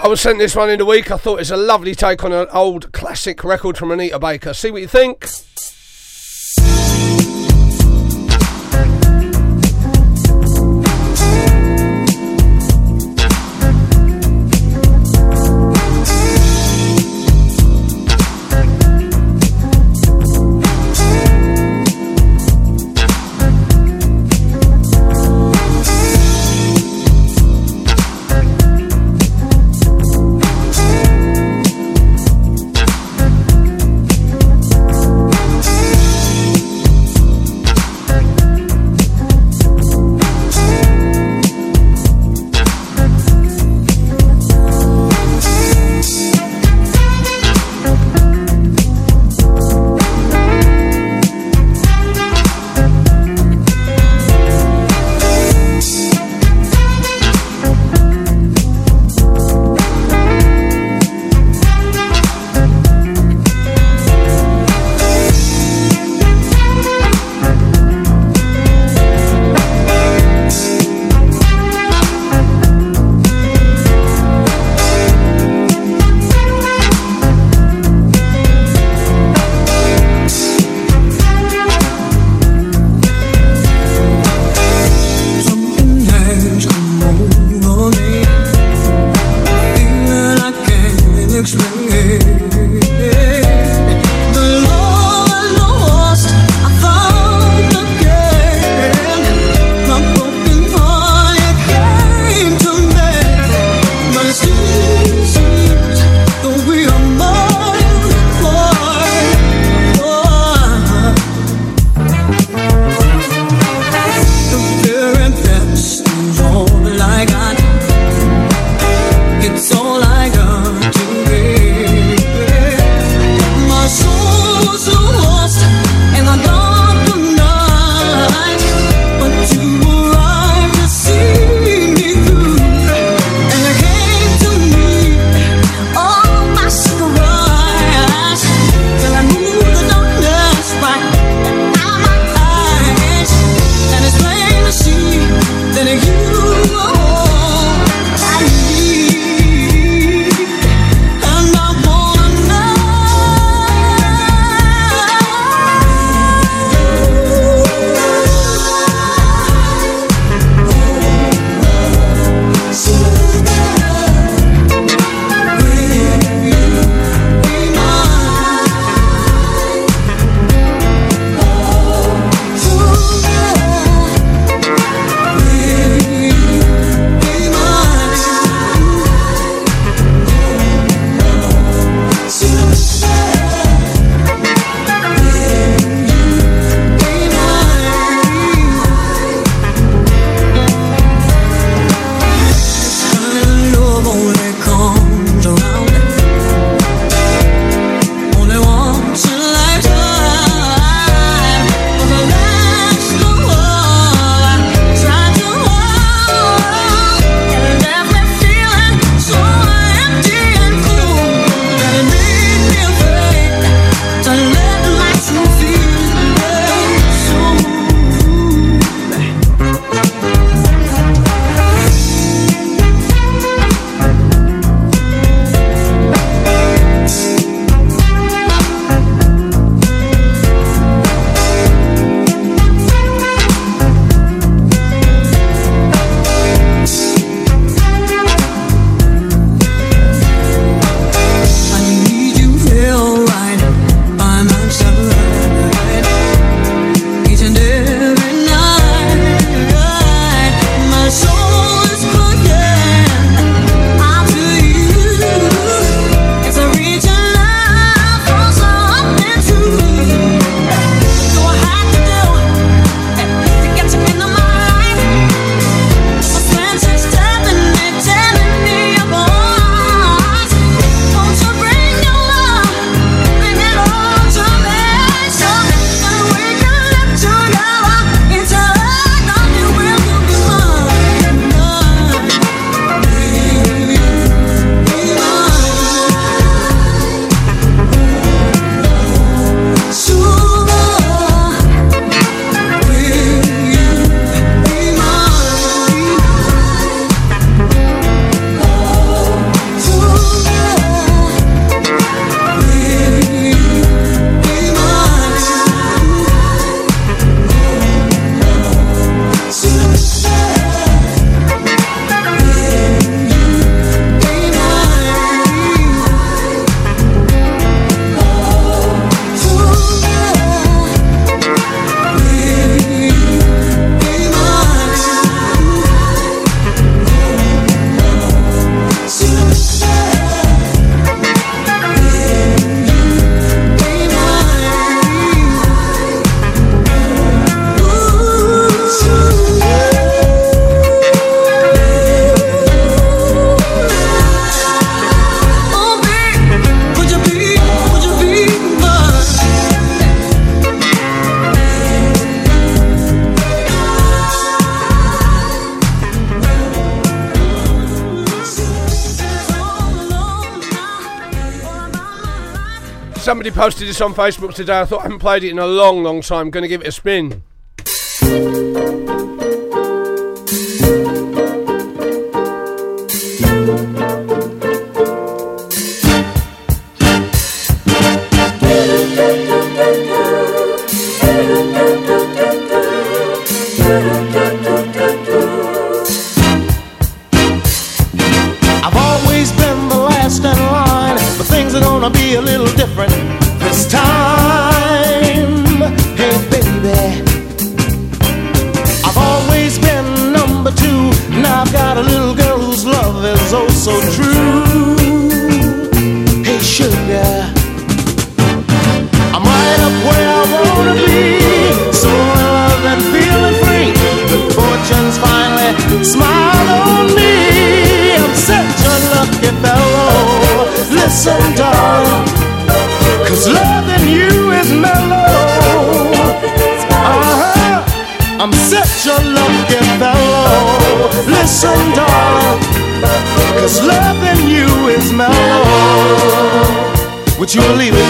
I was sent this one in the week. I thought it's a lovely take on an old classic record from Anita Baker. See what you think? somebody posted this on Facebook today. I thought I haven't played it in a long, long time. Going to give it a spin. you're leaving.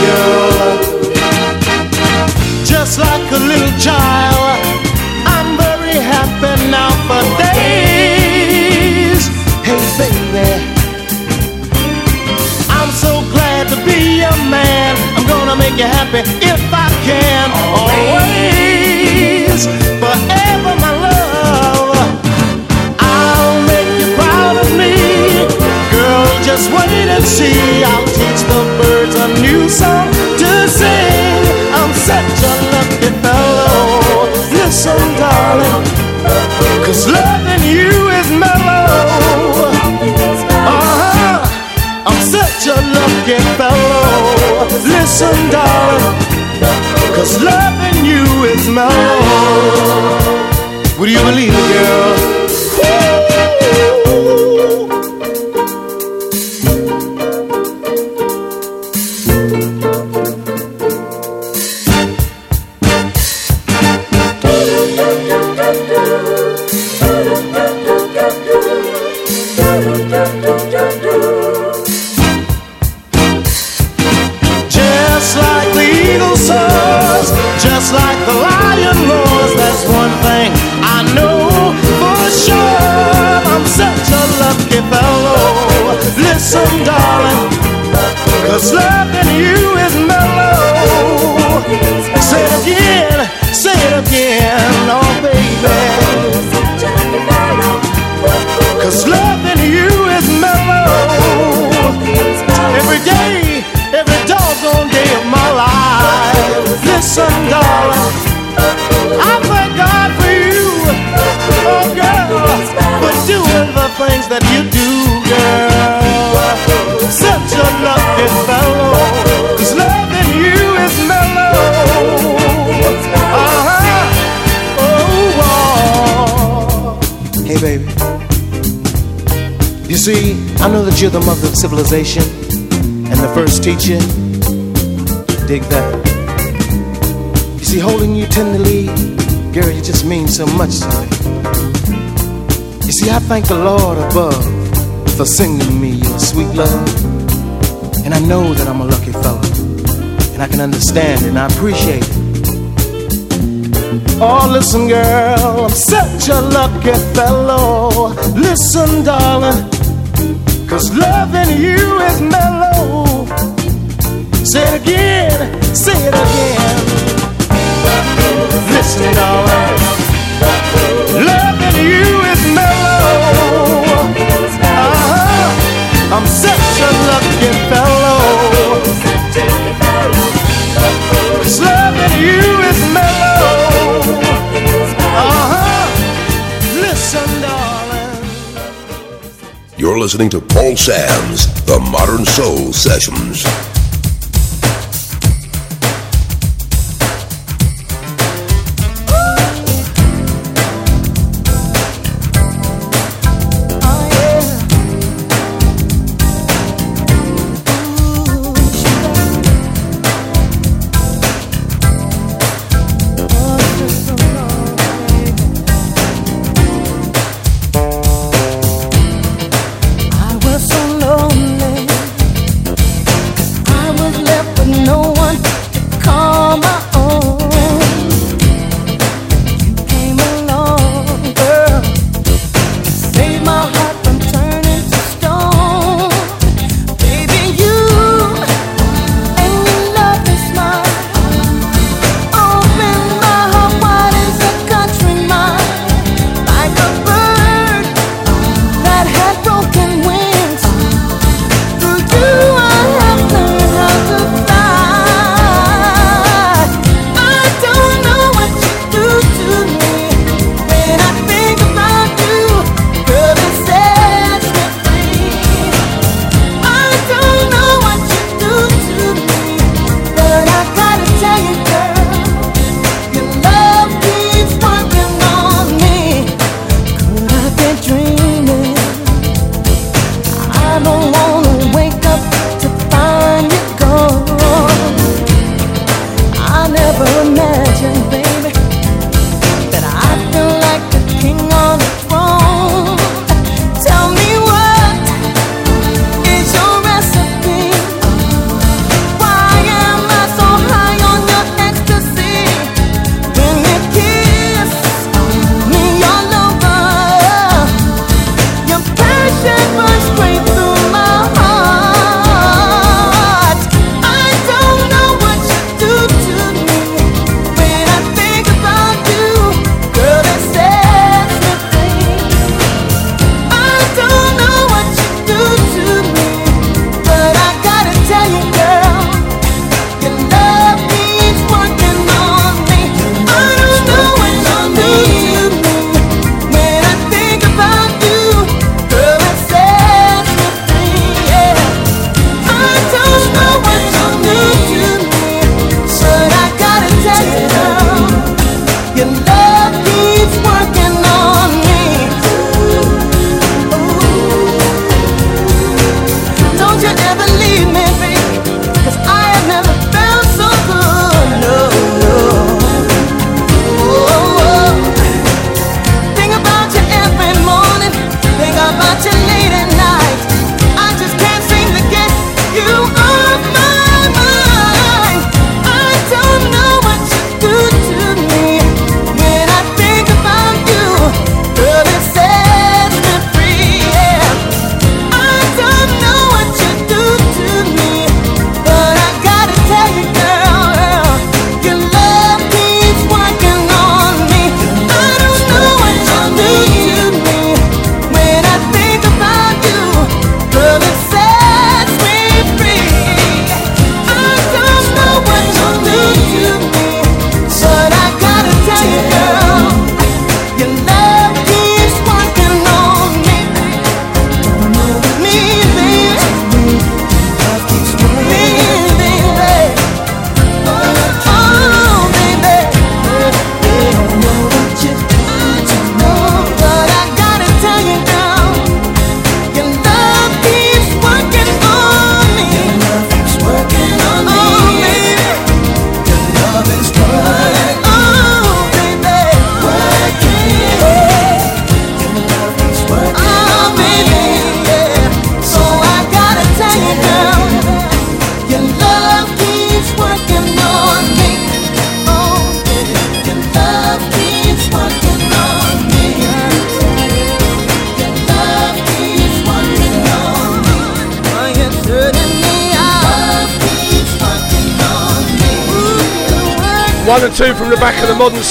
and the first teaching. Dig that. You see, holding you tenderly, girl, you just mean so much to me. You see, I thank the Lord above for singing me your sweet love. And I know that I'm a lucky fellow. And I can understand it and I appreciate it. Oh, listen, girl, I'm such a lucky fellow. Listen, darling. Cause loving you is mellow. Say it again, say it again. Listen, darling. Loving you is mellow. Uh-huh. I'm such a lucky fellow. Cause loving you is You're listening to Paul Sams The Modern Soul Sessions.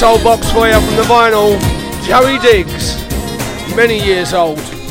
soul box for you from the vinyl. Joey Diggs, many years old.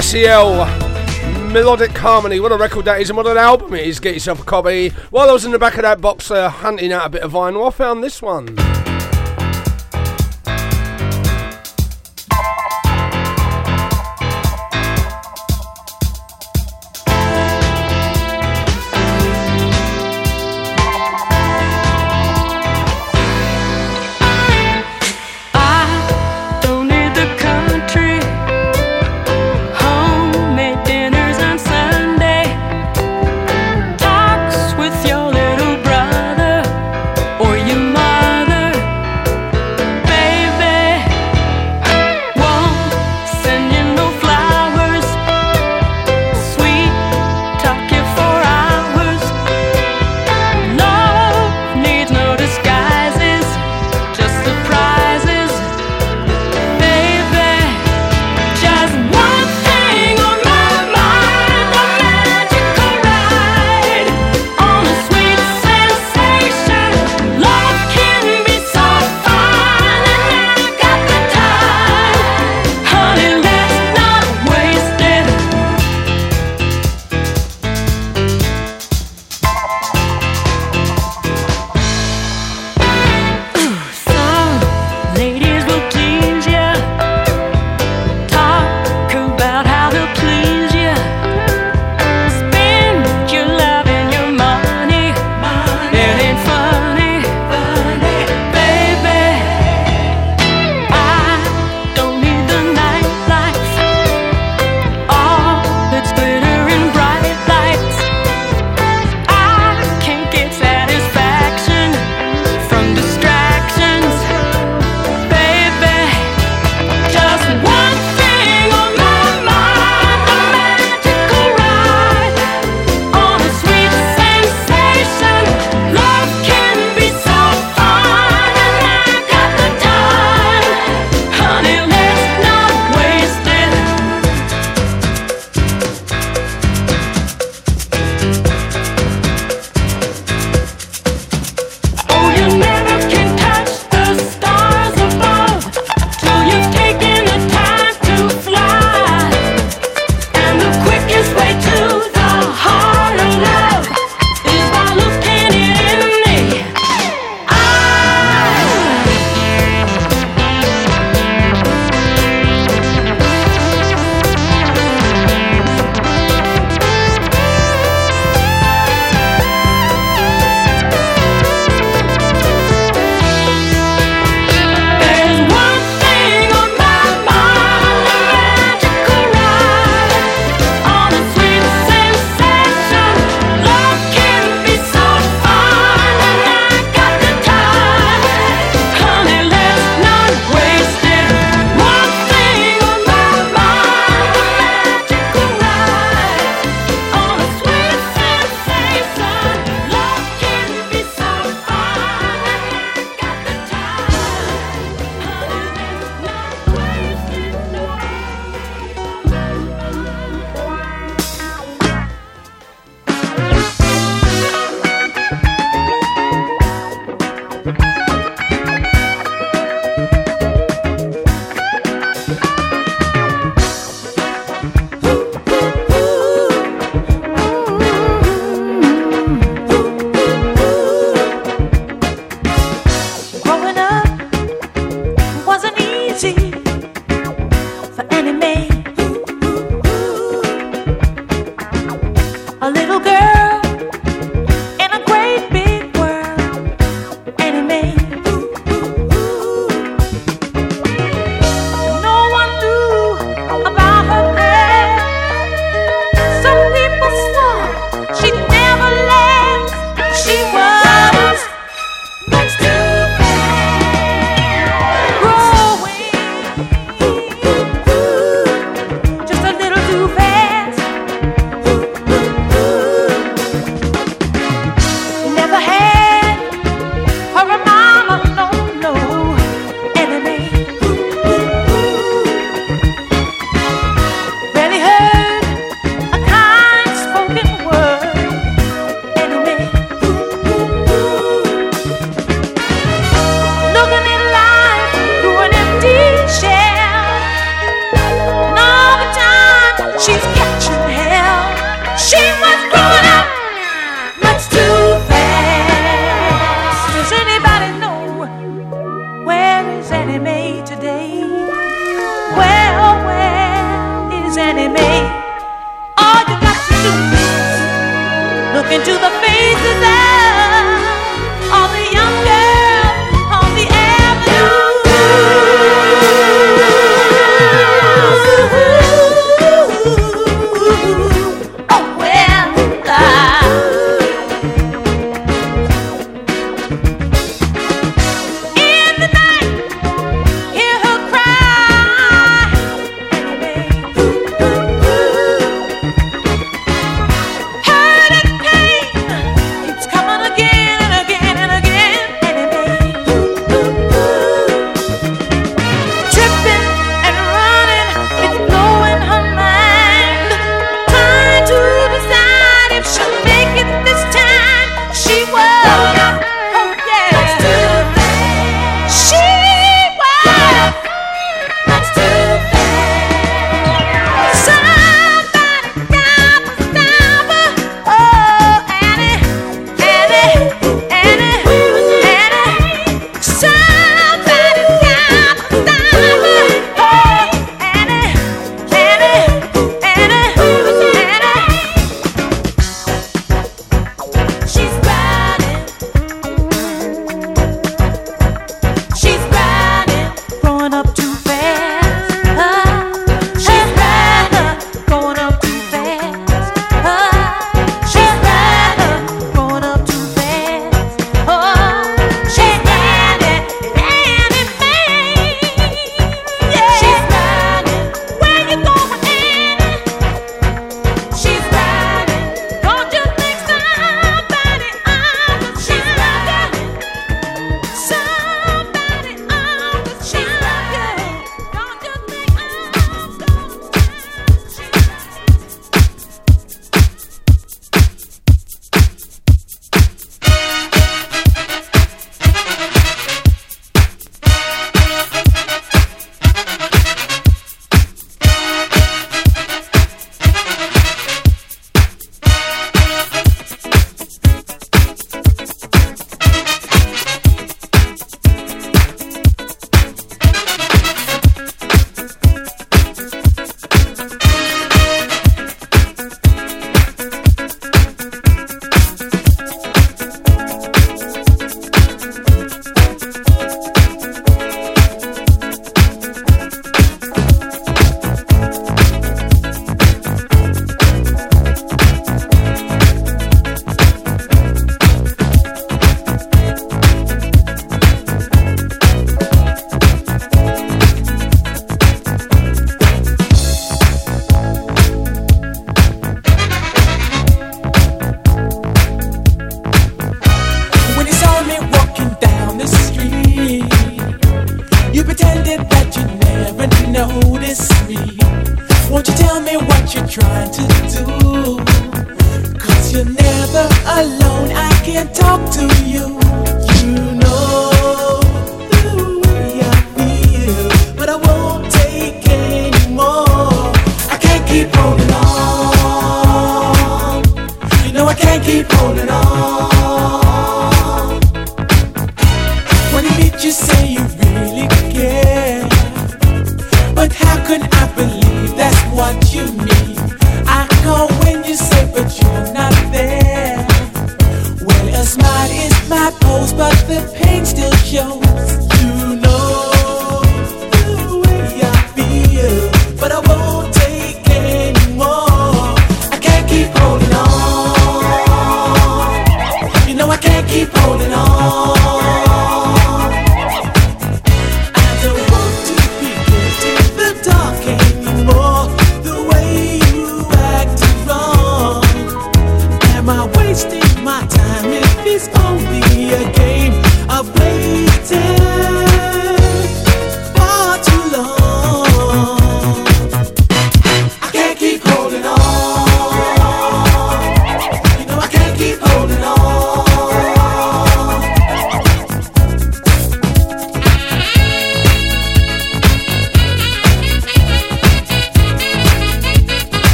SEL. Melodic Harmony. What a record that is and what an album it is. Get yourself a copy. While I was in the back of that box uh, hunting out a bit of vinyl, I found this one.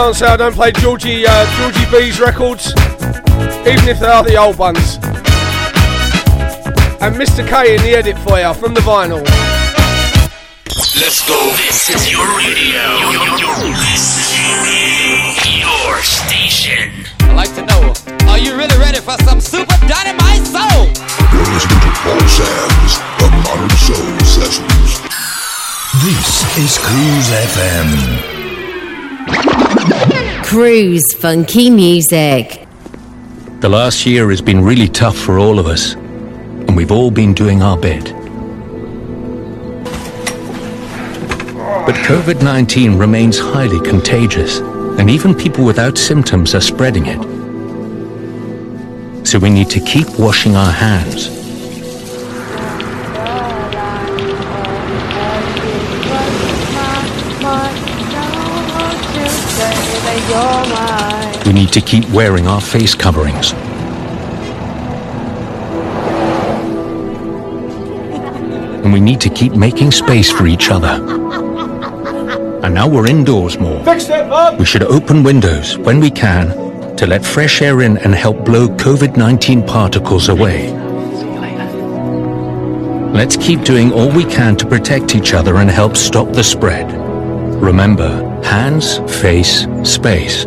can't say I don't play Georgie uh, Georgie B's records, even if they are the old ones. And Mr K in the edit for you from the vinyl. Let's go. This is your radio. Your, station. I'd like to know, are you really ready for some super dynamite soul? You're listening to Paul Sams The Modern Soul Sessions. This is Cruise FM. Cruise Funky Music. The last year has been really tough for all of us, and we've all been doing our bit. But COVID 19 remains highly contagious, and even people without symptoms are spreading it. So we need to keep washing our hands We need to keep wearing our face coverings. And we need to keep making space for each other. And now we're indoors more. It! We should open windows when we can to let fresh air in and help blow COVID 19 particles away. Let's keep doing all we can to protect each other and help stop the spread. Remember, hands, face, space,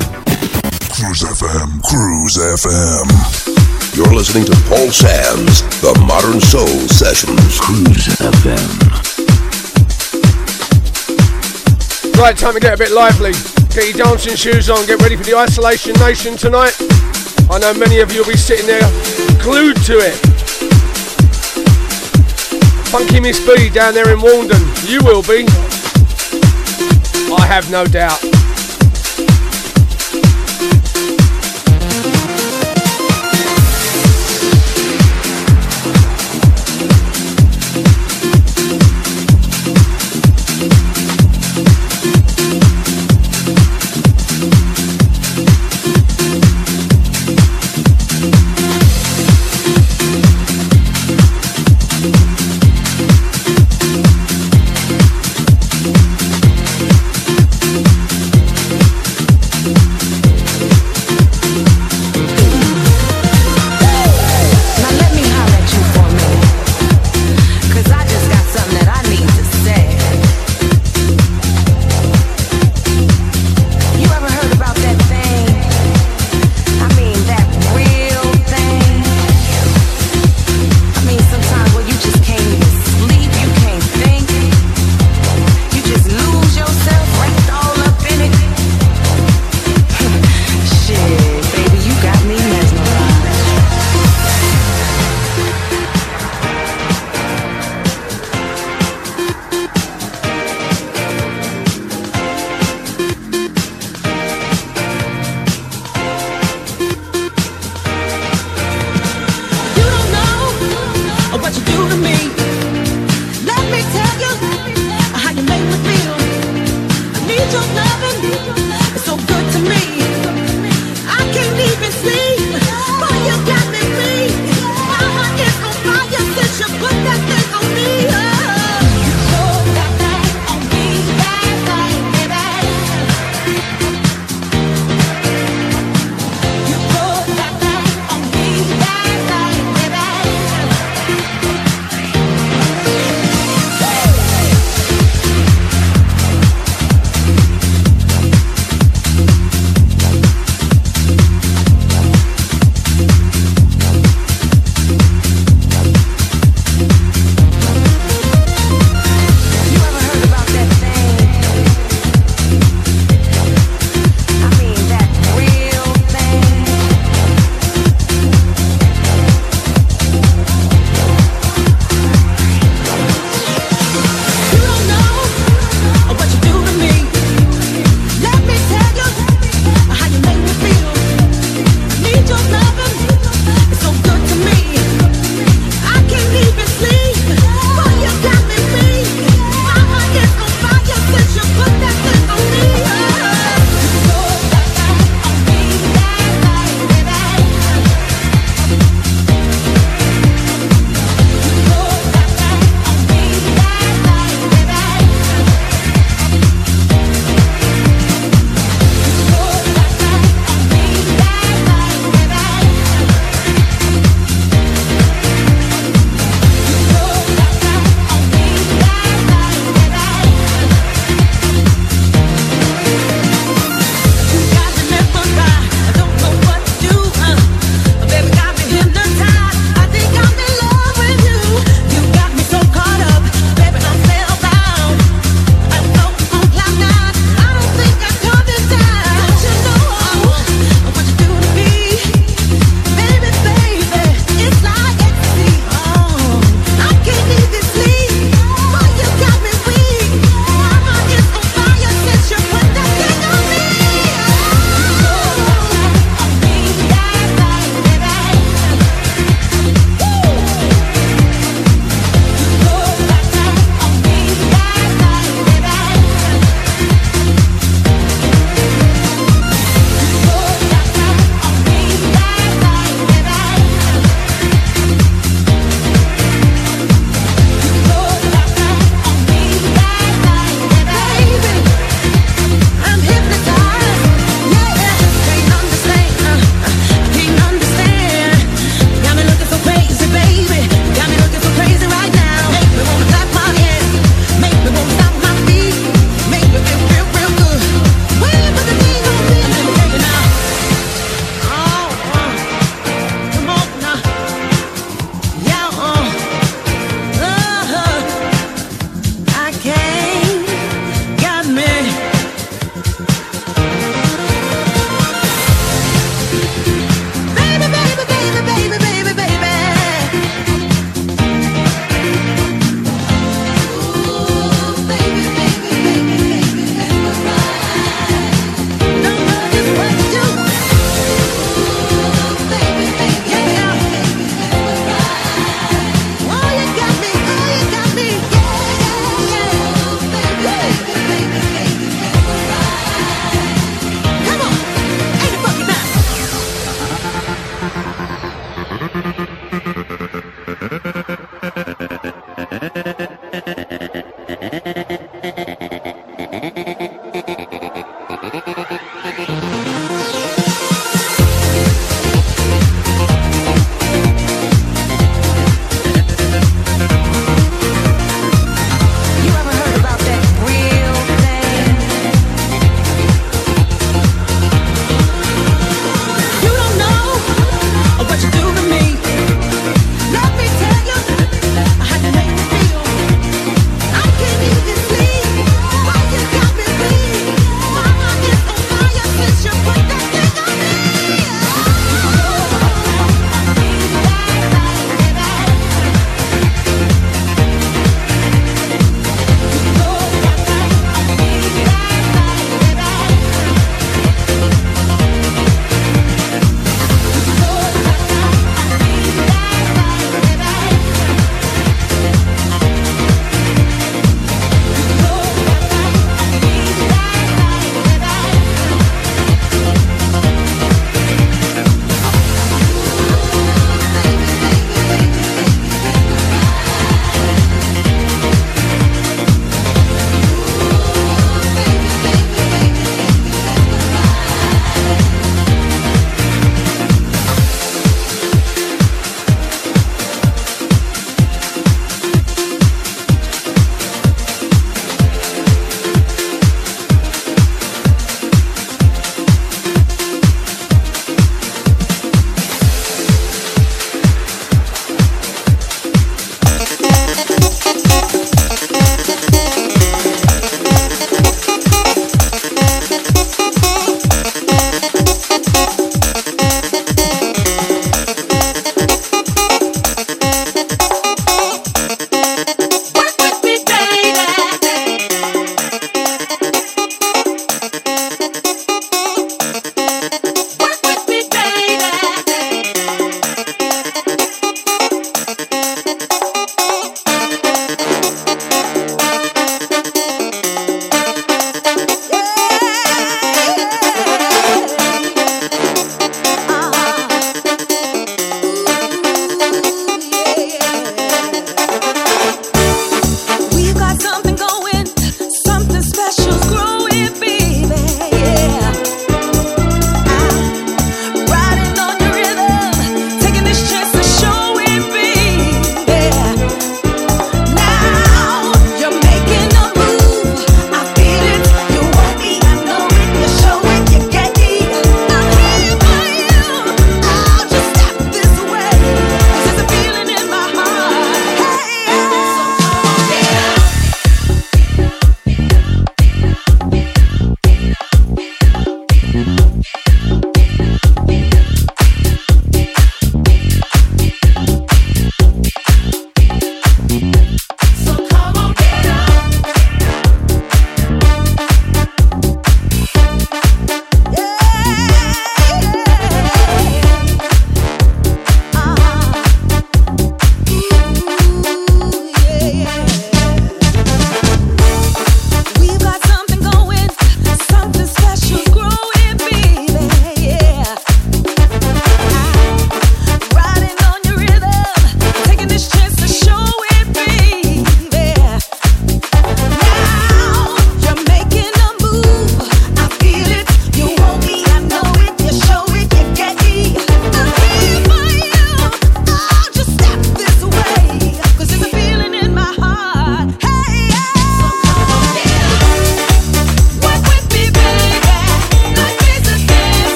Cruise FM, Cruise FM. You're listening to Paul Sams The Modern Soul Sessions. Cruise FM. Right, time to get a bit lively. Get your dancing shoes on, get ready for the Isolation Nation tonight. I know many of you will be sitting there glued to it. Funky Miss B down there in Walden, you will be. I have no doubt.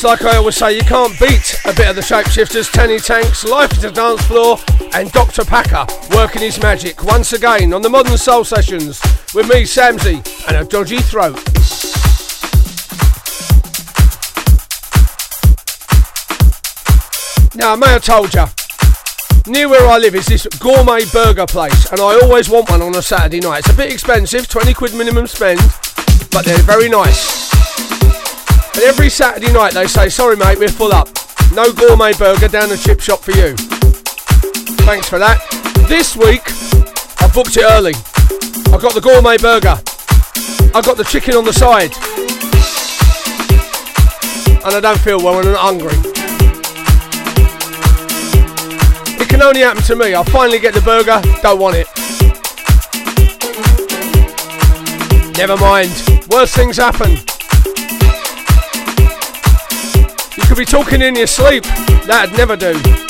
It's like I always say, you can't beat a bit of the Shapeshifters, Tanny Tanks, Life is a Dance Floor, and Dr. Packer working his magic once again on the Modern Soul Sessions with me, Samsy, and a dodgy throat. Now, I may have told you, near where I live is this gourmet burger place, and I always want one on a Saturday night. It's a bit expensive, 20 quid minimum spend, but they're very nice. And every Saturday night they say, sorry mate, we're full up. No gourmet burger down the chip shop for you. Thanks for that. This week, I booked it early. I got the gourmet burger. I got the chicken on the side. And I don't feel well and I'm hungry. It can only happen to me. I finally get the burger, don't want it. Never mind. Worse things happen. Be talking in your sleep. That'd never do.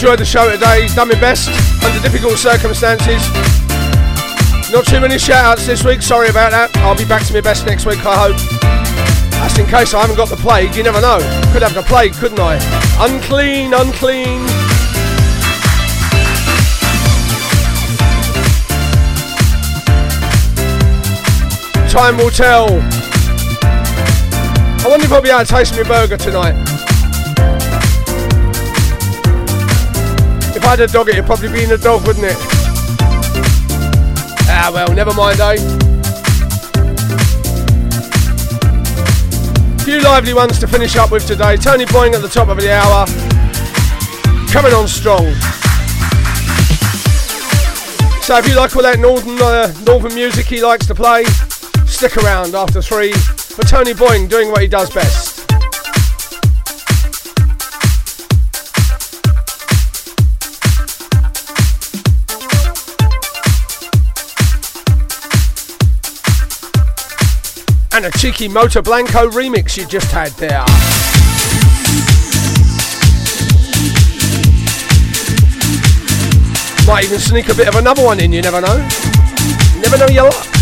Enjoyed the show today. He's Done my best under difficult circumstances. Not too many shout outs this week, sorry about that. I'll be back to my best next week, I hope. That's in case I haven't got the plague, you never know. Could have the plague, couldn't I? Unclean, unclean. Time will tell. I wonder if I'll be able to taste my burger tonight. If I had a dog, it'd probably be in a dog, wouldn't it? Ah, well, never mind, eh? Few lively ones to finish up with today. Tony Boying at the top of the hour. Coming on strong. So if you like all that northern uh, northern music he likes to play, stick around after three for Tony Boying doing what he does best. And a cheeky Moto Blanco remix you just had there. Might even sneak a bit of another one in, you never know. Never know your luck.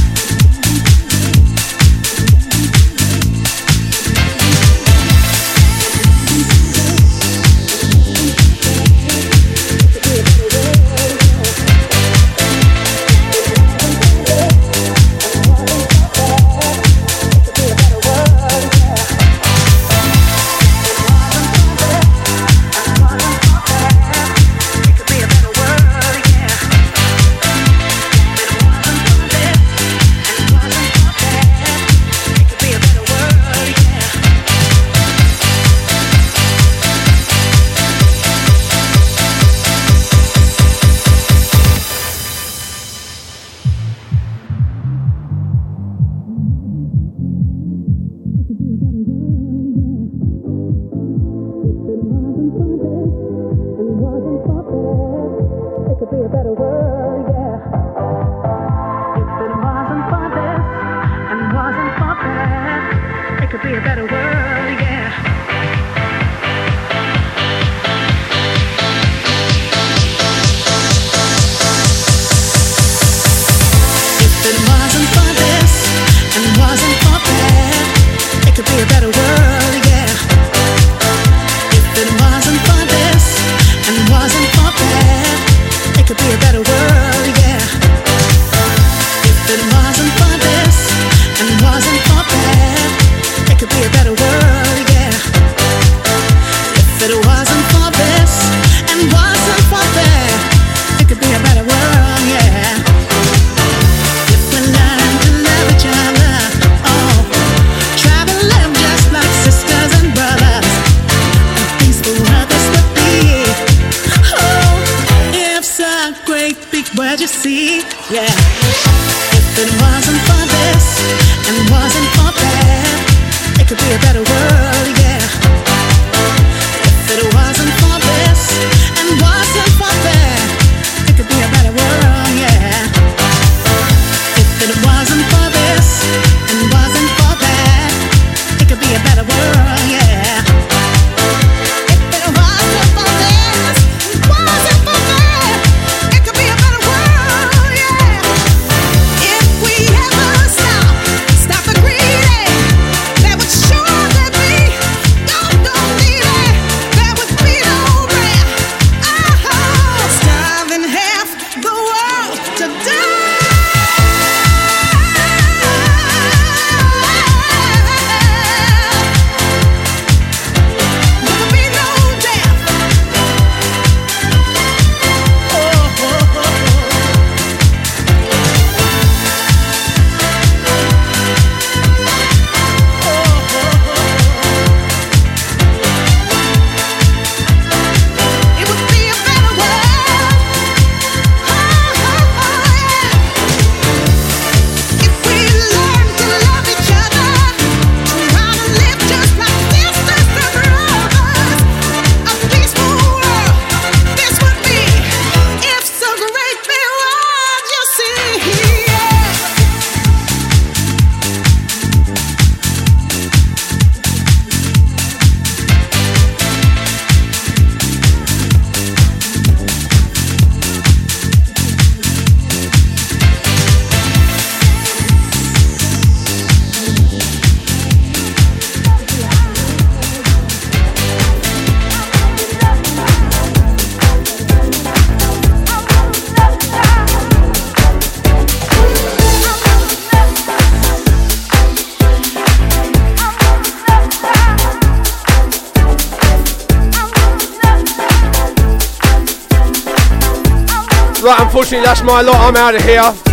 That's my lot. I'm out of here.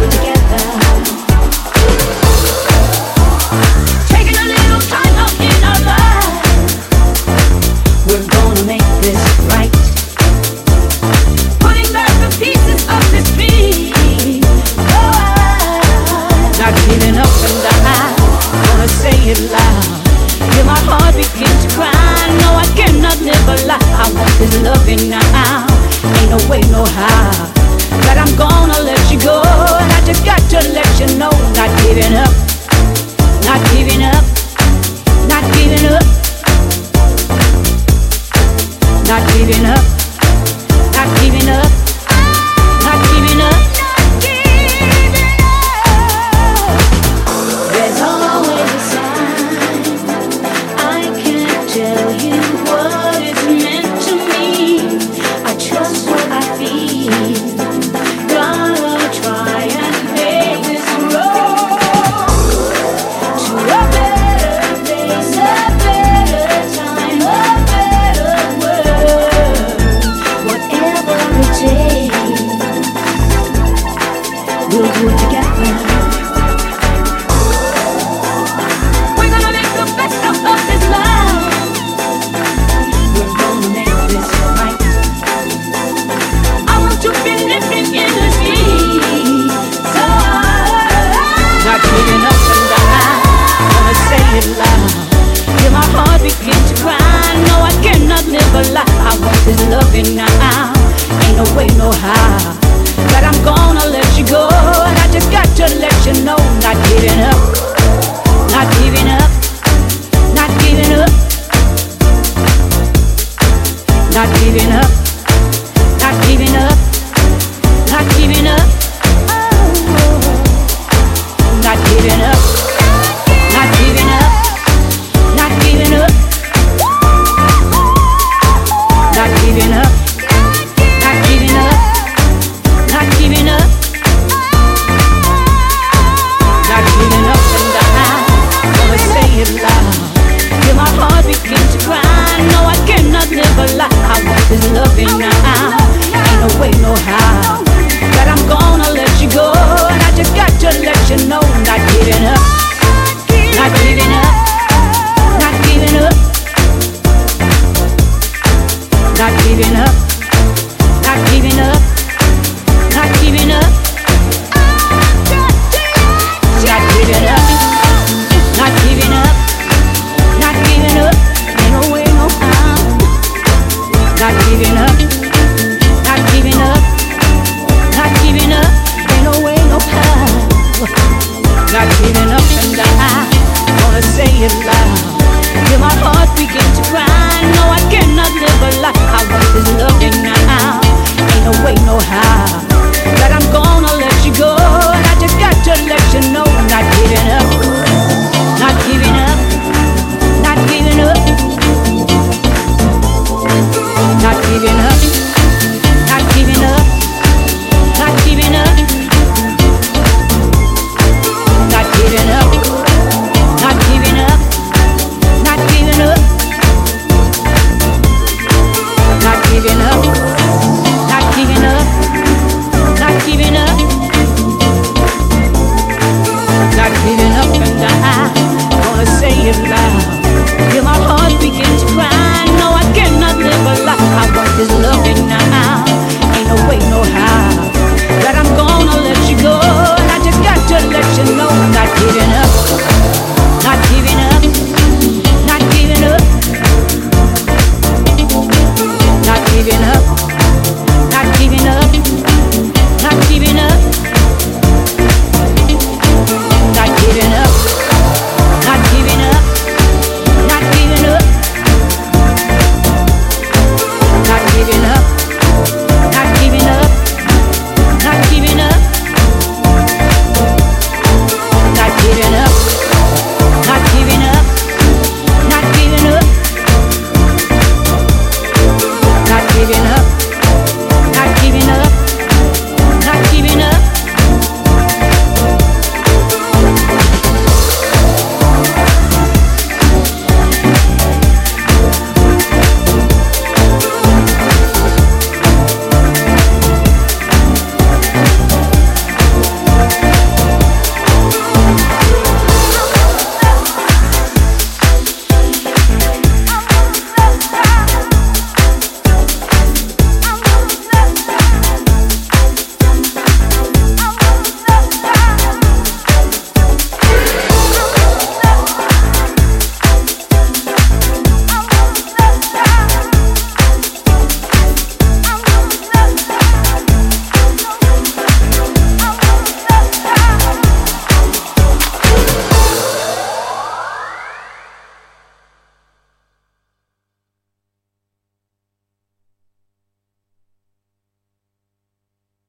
Together.